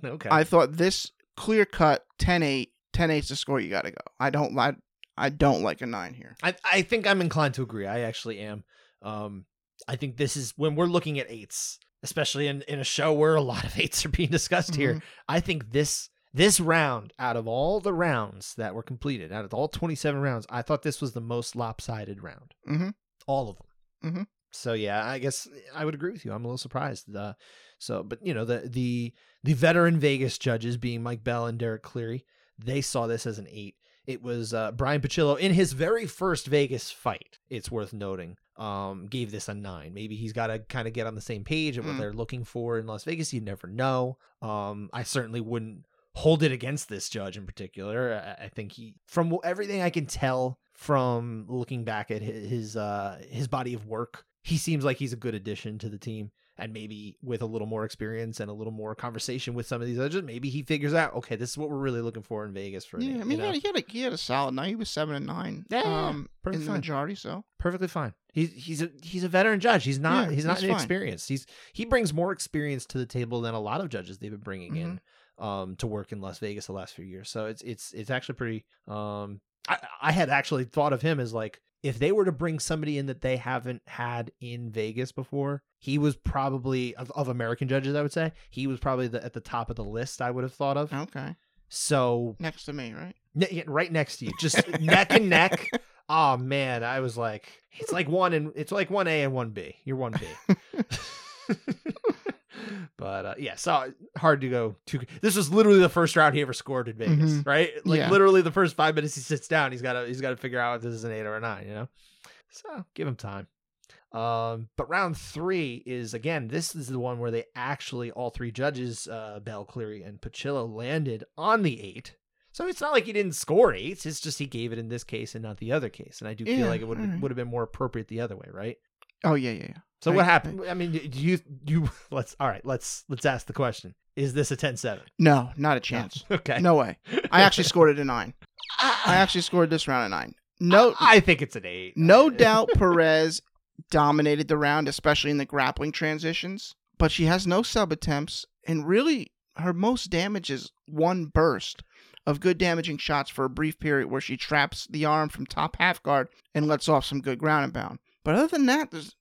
[laughs] okay. I thought this clear cut 10-8, 10-8's the score you got to go. I don't like I don't like a 9 here. I, I think I'm inclined to agree. I actually am. Um, I think this is when we're looking at eights, especially in, in a show where a lot of [laughs] eights are being discussed here. Mhm. I think this this round, out of all the rounds that were completed, out of all 27 rounds, I thought this was the most lopsided round. Mhm. All of them. Mhm. So yeah, I guess I would agree with you. I'm a little surprised. Uh, so, but you know, the the the veteran Vegas judges, being Mike Bell and Derek Cleary, they saw this as an eight. It was uh, Brian Pacillo in his very first Vegas fight. It's worth noting. Um, gave this a nine. Maybe he's got to kind of get on the same page of what Mm. they're looking for in Las Vegas. You never know. Um, I certainly wouldn't hold it against this judge in particular. I, I think he, from everything I can tell from looking back at his his, uh, his body of work, he seems like he's a good addition to the team. And maybe with a little more experience and a little more conversation with some of these judges, maybe he figures out, okay, this is what we're really looking for in Vegas for. Yeah, me, I mean, you know? he, had, a, he had a solid night. He was 7 and 9 Yeah, um, in the fine. majority, so. perfectly fine. He's he's a he's a veteran judge. He's not Yeah, he's not he's inexperienced. He's he brings more experience to the table than a lot of judges they've been bringing in Mm-hmm. um to work in Las Vegas the last few years. So it's it's it's actually pretty um I I had actually thought of him as like if they were to bring somebody in that they haven't had in Vegas before, he was probably of, of American judges I would say, he was probably the, at the top of the list I would have thought of. Okay. So Next to me, right? Ne- yeah, right next to you, just neck and neck. [laughs] Oh man, I was like, it's like one and it's like one A and one B. You're one B. [laughs] but uh, yeah, so hard to go too. This was literally the first round he ever scored in Vegas, Mhm. right? Like Yeah. literally the first five minutes he sits down, he's got to he's got to figure out if this is an eight or a nine, you know. So give him time. Um, but round three is again, this is the one where they actually all three judges, uh, Bell, Cleary, and Pacillo landed on the eight. So it's not like he didn't score eights. It's just he gave it in this case and not the other case. And I do feel Yeah, like it would would have been more appropriate the other way, right? Oh, yeah, yeah, yeah. So Right, what happened? I mean, do you you [laughs] let's all right. Let's let's ask the question: Is this a 10-7? No, not a chance. [laughs] Okay. No way. I actually scored it a 9. I actually scored this round a 9. No, [laughs] I think it's an eight. No doubt Perez dominated the round, especially in the grappling transitions, but she has no sub attempts, and really her most damage is one burst of good damaging shots for a brief period where she traps the arm from top half guard and lets off some good ground and pound. But other than that, there's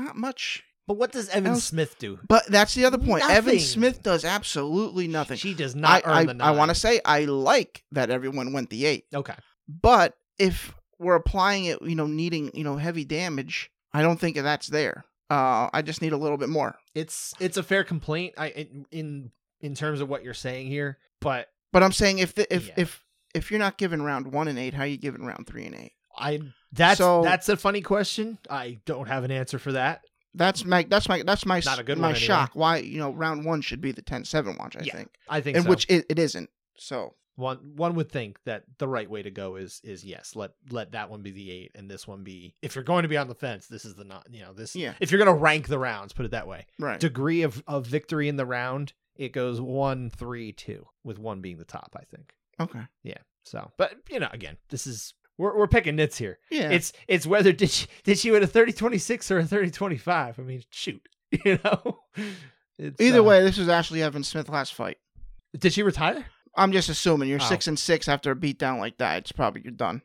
not much. But what does Evan Else- Smith do? But that's the other point. Evan Smith does absolutely nothing. She does not I, earn the I, I want to say I like that everyone went the eight. Okay. But if we're applying it, you know, needing, you know, heavy damage, I don't think that's there. Uh, I just need a little bit more. It's it's a fair complaint. I in in, in terms of what you're saying here, but But I'm saying if the, if Yeah. if if you're not giving round one and eight, how are you giving round three and eight? I that's So- that's a funny question. I don't have an answer for that. That's my that's my that's my Not a good my one anyway. shock. Why you know round one should be the 10-7 watch? I Yeah, think, I think and so. which it, it isn't. So one one would think that the right way to go is is yes, let let that one be the eight and this one be if you're going to be on the fence, this is the not you know, this Yeah. if you're gonna rank the rounds, put it that way. right, Degree of, of victory in the round, it goes one, three, two, with one being the top, I think. okay. Yeah. So but you know, again, this is we're we're picking nits here. Yeah. It's it's whether [laughs] did she did she win a 30-26 or a 30-25. I mean, shoot, [laughs] you know. It's, Either uh, way, this was Ashley Evans Smith last fight. did she retire? I'm just assuming you're Oh. six and six after a beatdown like that. It's probably you're done.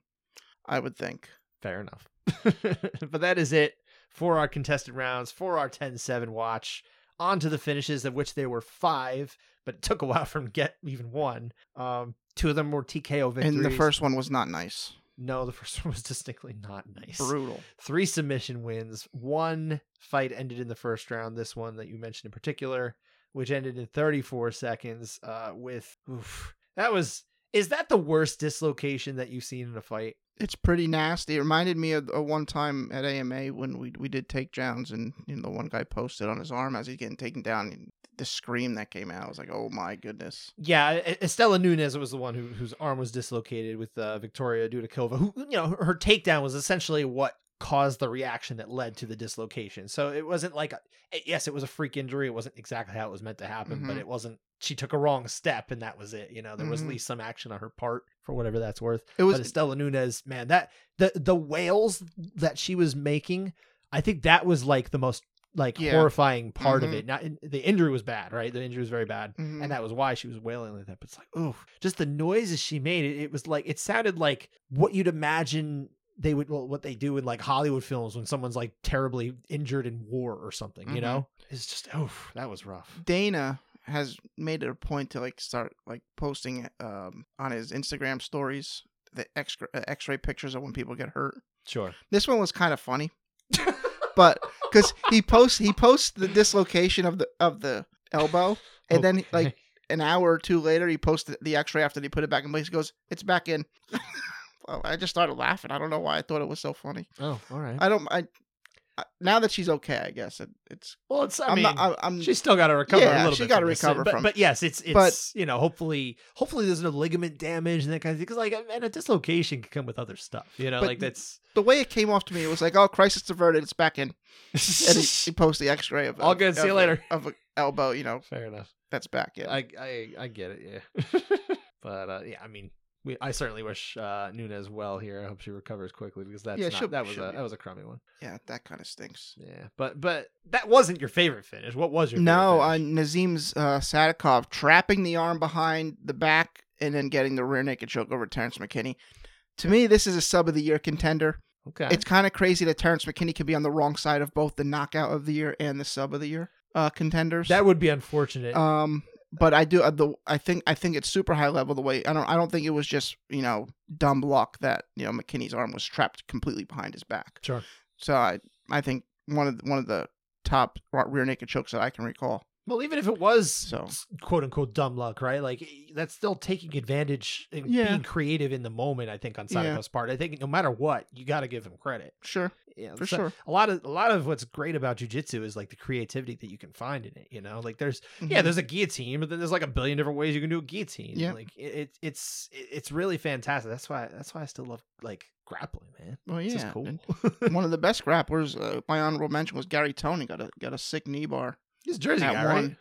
I would think. Fair enough. [laughs] but that is it for our contested rounds, for our 10-7 watch. On to the finishes, of which there were five, but it took a while to get even one. Um, two of them were TKO victories. And the first one was not nice. No, the first [laughs] one was distinctly not nice. Brutal. Three submission wins. One fight ended in the first round. This one that you mentioned in particular, which ended in 34 seconds. Uh, with oof, that was is that the worst dislocation that you've seen in a fight? It's pretty nasty. It reminded me of a one time at AMA when we we did takedowns, and you know the one guy posted on his arm as he's getting taken down. The scream that came out, I was like, "Oh my goodness!" Yeah, E- Estela Nunes was the one who, whose arm was dislocated with uh, Victoria Dudakova, who you know her, her takedown was essentially what caused the reaction that led to the dislocation. So it wasn't like a, yes, it was a freak injury. It wasn't exactly how it was meant to happen, but Mhm. it wasn't. She took a wrong step, and that was it. You know, there was Mhm. at least some action on her part for whatever that's worth. It was but Estela Nunes, man, that the the wails that she was making, I think that was like the most like Yeah. horrifying part of Mhm. it. Not the injury was bad, right? The injury was very bad Mhm. and that was why she was wailing like that. But it's like, oh, just the noises she made. It, it was like it sounded like what you'd imagine they would, well, what they do in like Hollywood films when someone's like terribly injured in war or something. You Mhm. know, it's just, oh, that was rough. Dana has made it a point to like start like posting um on his Instagram stories the extra uh, X-ray pictures of when people get hurt. Sure. This one was kind of funny, [laughs] but because he posts he posts the dislocation of the of the elbow, and then like an hour or two later he posted the X-ray after he put it back in place. He goes, "It's back in." [laughs] well, I just started laughing. I don't know why I thought it was so funny. oh, all right. I don't. I now that she's okay, I guess it, it's. well, it's, I I'm mean, not. I, I'm. She's still got to recover a Yeah, little she from this, recover but, from- But yes, it's it's But- you know hopefully hopefully there's no ligament damage and that kind of thing because like and a dislocation can come with other stuff. You know, like that's the way it came off to me, it was like, "Oh, crisis averted. It's back in." And he, [laughs] posts the X-ray of All of- good, see you of a- later. of a elbow. You know, fair enough. that's back. Yeah. I I I get it, yeah. [laughs] but uh, yeah, I mean, we I certainly wish uh, Nunes well here. I hope she recovers quickly because that's Yeah, not, that was a be- that was a crummy one. yeah, that kind of stinks. Yeah, but but that wasn't your favorite finish. What was your No, uh, favorite finish? Nazim's uh, Sadykhov trapping the arm behind the back and then getting the rear naked choke over Terrance McKinney. To me, this is a sub of the year contender. okay. It's kind of crazy that Terrance McKinney could be on the wrong side of both the knockout of the year and the sub of the year uh, contenders. that would be unfortunate. um, but I do uh, the I think I think it's super high level the way I don't I don't think it was just you know dumb luck that you know McKinney's arm was trapped completely behind his back. sure. So I I think one of the, one of the top rear naked chokes that I can recall. Well, even if it was So- quote unquote dumb luck, right? Like that's still taking advantage and Yeah. being creative in the moment. I think on Yeah. Part. I think no matter what, you got to give him credit. Sure, Yeah, for so- sure. a lot of a lot of what's great about jujitsu is like the creativity that you can find in it. You know, like there's yeah, Mhm. there's a guillotine, but then there's like a billion different ways you can do a guillotine. Yeah. like it, it it's it's really fantastic. That's why that's why I still love like grappling, man. Well, It's just yeah. cool. one of the [laughs] best grapplers, uh, my honorable mention was Gary Tonon. Got a got a sick knee bar. He's Jersey At guy, right? one.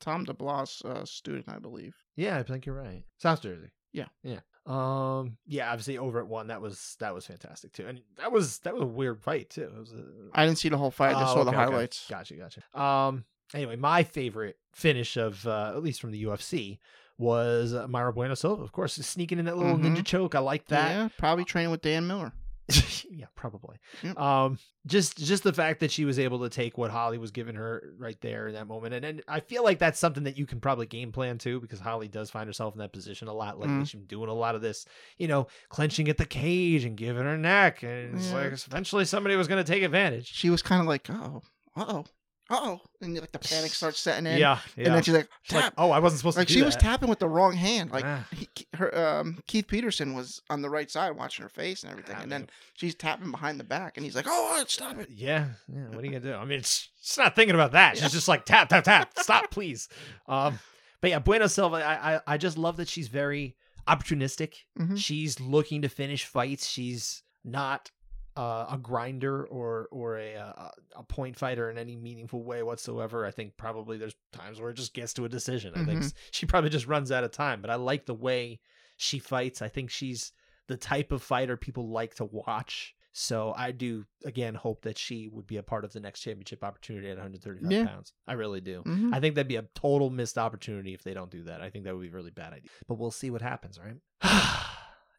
Tom DeBlass, uh, student, I believe. Yeah, I think you're right. South Jersey. Yeah. yeah. Um, yeah, obviously over at one, that was that was fantastic too, and that was that was a weird fight too. It was a, I didn't see the whole fight. I just Oh, saw the okay, okay. highlights. Gotcha, gotcha. Um. Anyway, my favorite finish of uh, at least from the UFC was uh, Mayra Bueno Silva, of course, sneaking in that little Mhm. ninja choke. I like that. Yeah, probably training with Dan Miller. [laughs] yeah, probably. Yep. Um, just just the fact that she was able to take what Holly was giving her right there in that moment, and and I feel like that's something that you can probably game plan too, because Holly does find herself in that position a lot Like Mhm. She's doing a lot of this, you know, clenching at the cage and giving her neck, and it's like eventually somebody was going to take advantage. She was kind of like, oh, uh oh, oh, and like the panic starts setting in. Yeah, yeah. and then she's like, She's like, tap. oh, I wasn't supposed Like to. Like she do was tapping with the wrong hand. Like Ah. he, her, um, Keith Peterson was on the right side watching her face and everything, Ah, and then she's tapping behind the back, and he's like, "Oh, stop it!" Yeah, yeah. What are you gonna do? I mean, it's, she's not thinking about that. She's just like tap, tap, tap. [laughs] Stop, please. Um, but yeah, Bueno Silva. I, I, I just love that she's very opportunistic. Mhm. She's looking to finish fights. She's not uh, a grinder or or a, a a point fighter in any meaningful way whatsoever. I think probably there's times where it just gets to a decision. I think Mhm. she probably just runs out of time. But I like the way she fights. I think she's the type of fighter people like to watch. So I do again hope that she would be a part of the next championship opportunity at 135 Yeah. pounds. I really do. Mhm. I think that'd be a total missed opportunity if they don't do that. I think that would be a really bad idea. But we'll see what happens, right? [sighs] [sighs]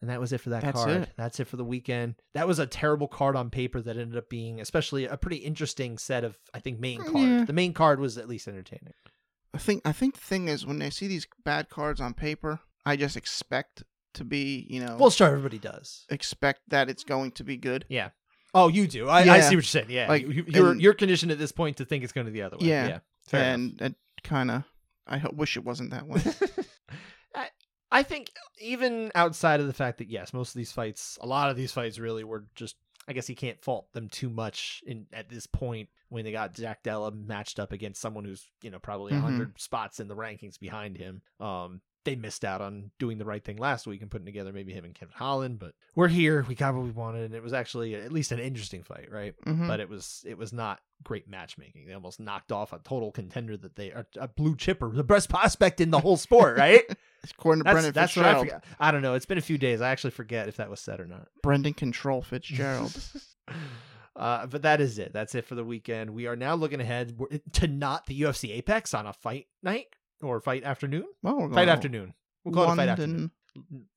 and that was it for that That's card. it. That's it for the weekend. That was a terrible card on paper that ended up being especially a pretty interesting set of I think main mm, cards. Yeah. The main card was at least entertaining. I think I think the thing is when I see these bad cards on paper, I just expect to be, you know, Well, sure, everybody does. expect that it's going to be good. Yeah. Oh, you do. I, I see what you're saying. Yeah. Like, you, you're and- you're conditioned at this point to think it's going to the other way. Yeah. Yeah. Fair enough. and it kind of I wish it wasn't that way. [laughs] I, think even outside of the fact that yes, most of these fights, a lot of these fights really were just. I guess you can't fault them too much in at this point when they got Jack Della matched up against someone who's you know probably a Mhm. 100 spots in the rankings behind him. Um, they missed out on doing the right thing last week and putting together maybe him and Kevin Holland, but we're here. We got what we wanted, and it was actually at least an interesting fight, right? Mhm. But it was it was not great matchmaking. They almost knocked off a total contender that they are a blue chipper, the best prospect in the whole sport, right? [laughs] According to That's, Brendan that's what I Fitzgerald. I don't know. It's been a few days. I actually forget if that was said or not. Brendan Control Fitzgerald. [laughs] uh, but that is it. That's it for the weekend. We are now looking ahead to not the UFC Apex on a fight night or fight afternoon. well, we're Fight afternoon. We'll call it fight afternoon.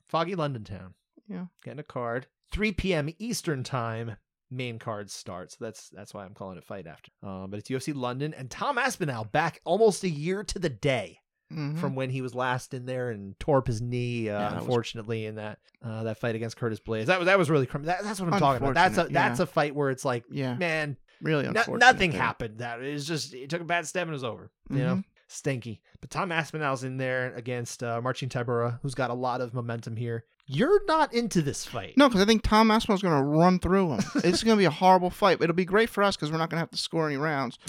Foggy London town. Yeah. Getting a card. 3 p.m. Eastern time. Main cards start. So that's that's why I'm calling it fight after. Um, but it's UFC London and Tom Aspinall back almost a year to the day. Mhm. from when he was last in there and tore up his knee. Uh, Yeah, that was- unfortunately, in that uh, that fight against Curtis Blaydes, that was that was really crim- that, that's what I'm talking about. That's a that's yeah. a fight where it's like, yeah, man, really no- nothing happened. That is just it took a bad step and it was over. You know, Stinky. But Tom Aspinall's in there against uh, Marcin Tybura, who's got a lot of momentum here. You're not into this fight. No, because I think Tom Aspinall's going to run through him. [laughs] it's going to be a horrible fight. It'll be great for us because we're not going to have to score any rounds. [laughs]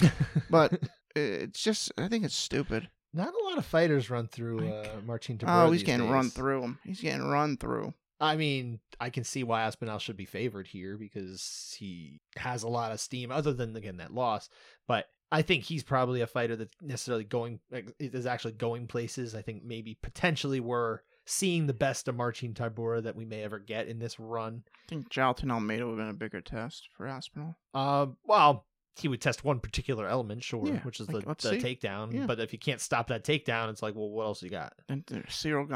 But it's just, I think it's stupid. Not a lot of fighters run through uh, Marcin Tybura. Oh, he's getting run through him. He's getting run through. I mean, I can see why Aspinall should be favored here because he has a lot of steam, other than again that loss. But I think he's probably a fighter that's necessarily going like, is actually going places. I think maybe potentially we're seeing the best of Marcin Tybura that we may ever get in this run. I think Jailton Almeida would have been a bigger test for Aspinall. Uh, well, he would test one particular element, sure, Yeah, which is like, the, the takedown. Yeah. But if you can't stop that takedown, it's like, well, what else you got? And there's Ciryl.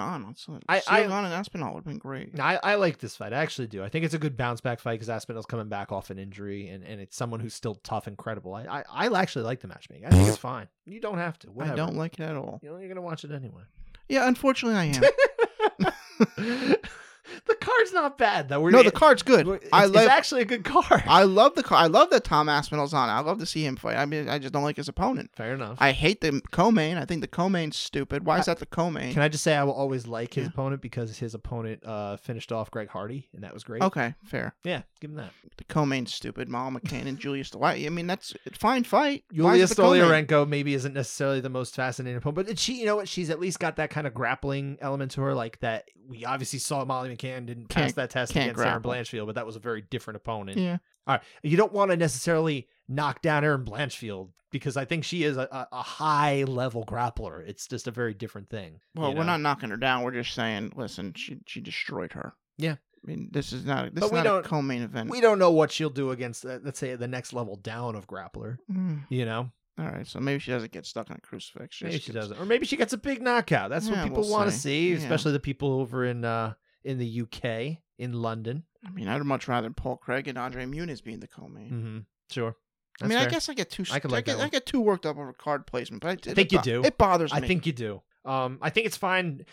I- Ciryl I- and Aspinall would have been great. I, I like this fight. I actually do. I think it's a good bounce back fight because Aspinall's coming back off an injury, and, and it's someone who's still tough and credible. I, I, I actually like the matchmaking. I think it's fine. You don't have to. Whatever. I don't like it at all. You know, you're gonna watch it anyway. Yeah, unfortunately, I am. [laughs] [laughs] [laughs] the card's not bad though. We're no, the card's good. It's, I it's actually a good card. [laughs] I love the card. I love that Tom Aspinall's on. I love to see him fight. I mean, I just don't like his opponent. Fair enough. I hate the co-main. I think the co-main's stupid. Why is that the co-main? Can I just say I will always like his Yeah. opponent because his opponent uh, finished off Greg Hardy, and that was great. Okay, fair. Yeah, give him that. The co-main's stupid. Mal McCann and Julius. Why? I mean, that's a fine fight. Why is Yulia it the co-main? Stoliarenko maybe isn't necessarily the most fascinating opponent, but she, you know what? She's at least got that kind of grappling element to her, like that. We obviously saw Molly McCann didn't pass Can't- that test can't against Erin. Blanchfield, but that was a very different opponent. Yeah. All right, you don't want to necessarily knock down Erin Blanchfield because I think she is a, a, a high level grappler. It's just a very different thing. Well, you we're not knocking her down. We're just saying, listen, she she destroyed her. Yeah. I mean, this is not this But is we not a don't- co-main event. We don't know what she'll do against, uh, let's say, the next level down of grappler. Mm, You know, All right, so maybe she doesn't get stuck on a crucifix. maybe she gets- doesn't, or maybe she gets a big knockout. That's what people we'll want to see. Yeah. especially the people over in uh, in the UK, in London. I mean, I'd much rather Paul Craig and Andre Muniz being the co-main. Mm-hmm. Sure. I mean, That's I guess I get too. I could like get. I get too worked up over card placement, but I it, think it you do. It bothers me. I think you do. Um, I think it's fine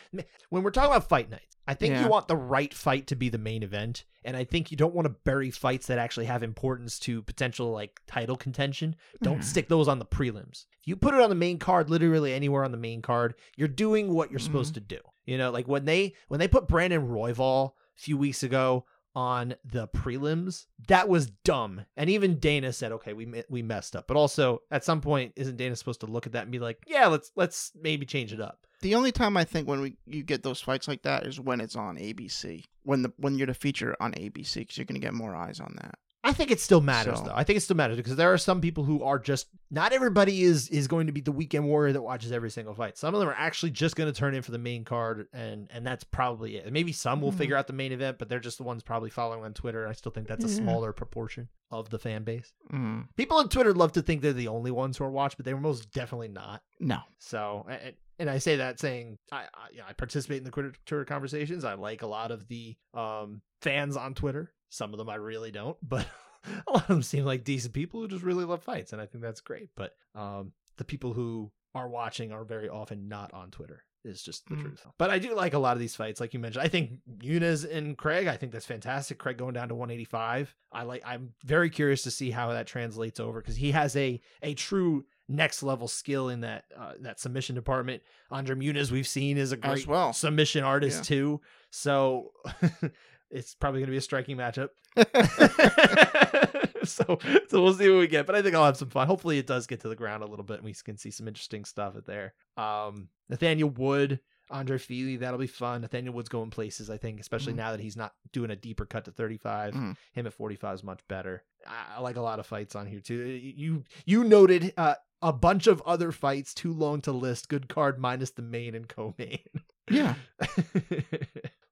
when we're talking about fight nights. I think Yeah. you want the right fight to be the main event, and I think you don't want to bury fights that actually have importance to potential like title contention. Don't Mhm. stick those on the prelims. If you put it on the main card, literally anywhere on the main card, you're doing what you're supposed Mm-hmm. to do. You know, like when they when they put Brandon Royval a few weeks ago on the prelims, that was dumb. And even Dana said, "Okay, we we messed up." But also, at some point, isn't Dana supposed to look at that and be like, "Yeah, let's let's maybe change it up." The only time I think when we you get those fights like that is when it's on ABC. When the when you're the feature on ABC, because you're gonna get more eyes on that. I think it still matters So- though. I think it still matters because there are some people who are just not everybody is is going to be the weekend warrior that watches every single fight. Some of them are actually just going to turn in for the main card and and that's probably it. Maybe some will Mhm. figure out the main event, but they're just the ones probably following on Twitter. I still think that's a Yeah. smaller proportion of the fan base. Mm, People on Twitter love to think they're the only ones who are watched, but they were most definitely not. no. So, and, and I say that saying I, I, you know, I participate in the Twitter, Twitter conversations. I like a lot of the um, fans on Twitter. Some of them I really don't, [laughs] but a lot of them seem like decent people who just really love fights, and I think that's great. But um, the people who are watching are very often not on Twitter. Is just the Mm. truth. But I do like a lot of these fights, like you mentioned. I think Muniz and Craig. I think that's fantastic. Craig going down to 185. I like. I'm very curious to see how that translates over because he has a a true next level skill in that uh, that submission department. Andre Muniz we've seen is a As great well. submission artist Yeah. too. So [laughs] it's probably going to be a striking matchup. [laughs] [laughs] so so we'll see what we get. But I think I'll have some fun. Hopefully it does get to the ground a little bit and we can see some interesting stuff at there. Um Nathaniel Wood, Andre Fili, that'll be fun. Nathaniel Wood's going places, I think, especially Mhm. now that he's not doing a deeper cut to 35. Mhm. Him at 45 is much better. I, I like a lot of fights on here too. You you noted uh, a bunch of other fights too long to list. Good card minus the main and co-main. Yeah. [laughs]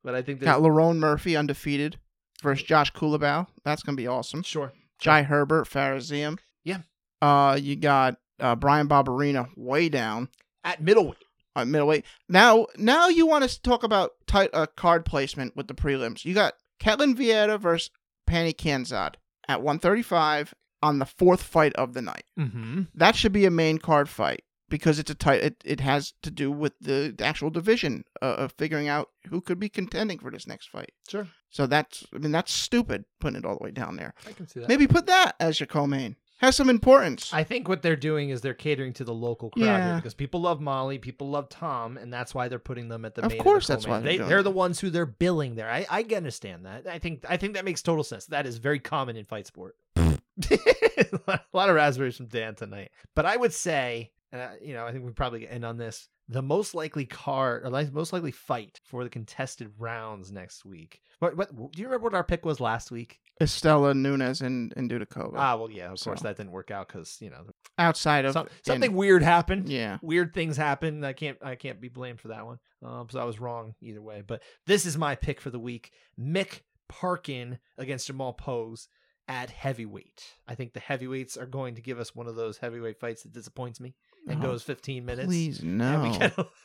but I think there's Got Lerone Murphy undefeated versus Josh Culibao. That's gonna be awesome. sure. Jai Herbert, Fares Ziam. Yeah. Uh, you got uh, Bryan Barberena way down At middleweight. at middleweight. Now, now you want to talk about tight uh, card placement with the prelims. You got Ketlen Vieira versus Pannie Kianzad at 135 on the fourth fight of the night. Mm-hmm. That should be a main card fight because it's a tight. It, it has to do with the actual division uh, of figuring out who could be contending for this next fight. Sure. So that's, I mean, that's stupid putting it all the way down there. I can see that. Maybe put that as your co-main. Has some importance. I think what they're doing is they're catering to the local crowd here because people love Molly, people love Tom, and that's why they're putting them at the Of course the that's why they're they, they're the ones who they're billing there. I, I can understand that. I think I think that makes total sense. That is very common in fight sport. [laughs] a lot of raspberries from Dan tonight, but I would say, and I, you know, I think we probably end on this. The most likely card, or like most likely fight for the contested rounds next week. What, what do you remember what our pick was last week? Estela Nunes and, and Dudakova. Ah, well, yeah, of course that didn't work out because you know outside of some, in- something weird happened. yeah. Weird things happen. I can't I can't be blamed for that one. Um, so I was wrong either way. But this is my pick for the week: Mick Parkin against Jamal Pogues at heavyweight. I think the heavyweights are going to give us one of those heavyweight fights that disappoints me and Oh, goes 15 minutes. Please [laughs] no. we get a- [laughs]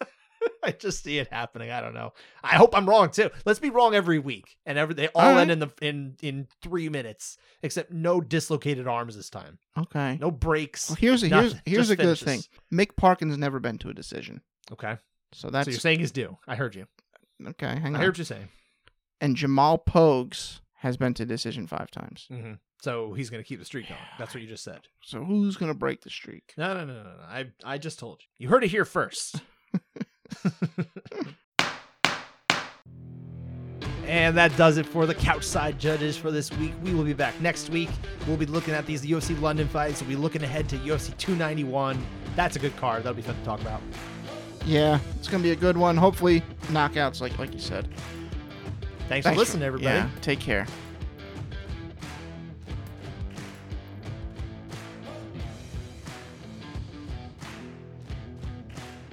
I just see it happening. I don't know. I hope I'm wrong too. Let's be wrong every week, and every they all All end in the in in three minutes, except no dislocated arms this time. okay. No breaks. Well, here's a here's nothing, here's a good thing. Mick Parkin's never been to a decision, Okay. so that's so you're saying he's due. I heard you. okay. Hang I on. heard what you're saying. And Jamal Pogues has been to decision five times. hmm So he's going to keep the streak going. That's what you just said. So who's gonna break the streak? No, no, no, no, no. I, I just told you. You heard it here first. [laughs] and that does it for the couch side judges for this week. We will be back next week. We'll be looking at these UFC London fights. We'll be looking ahead to UFC 291. That's a good card. That'll be fun to talk about. Yeah, it's gonna be a good one. Hopefully knockouts, like like you said. Thanks, Thanks for listening, everybody. Yeah, take care.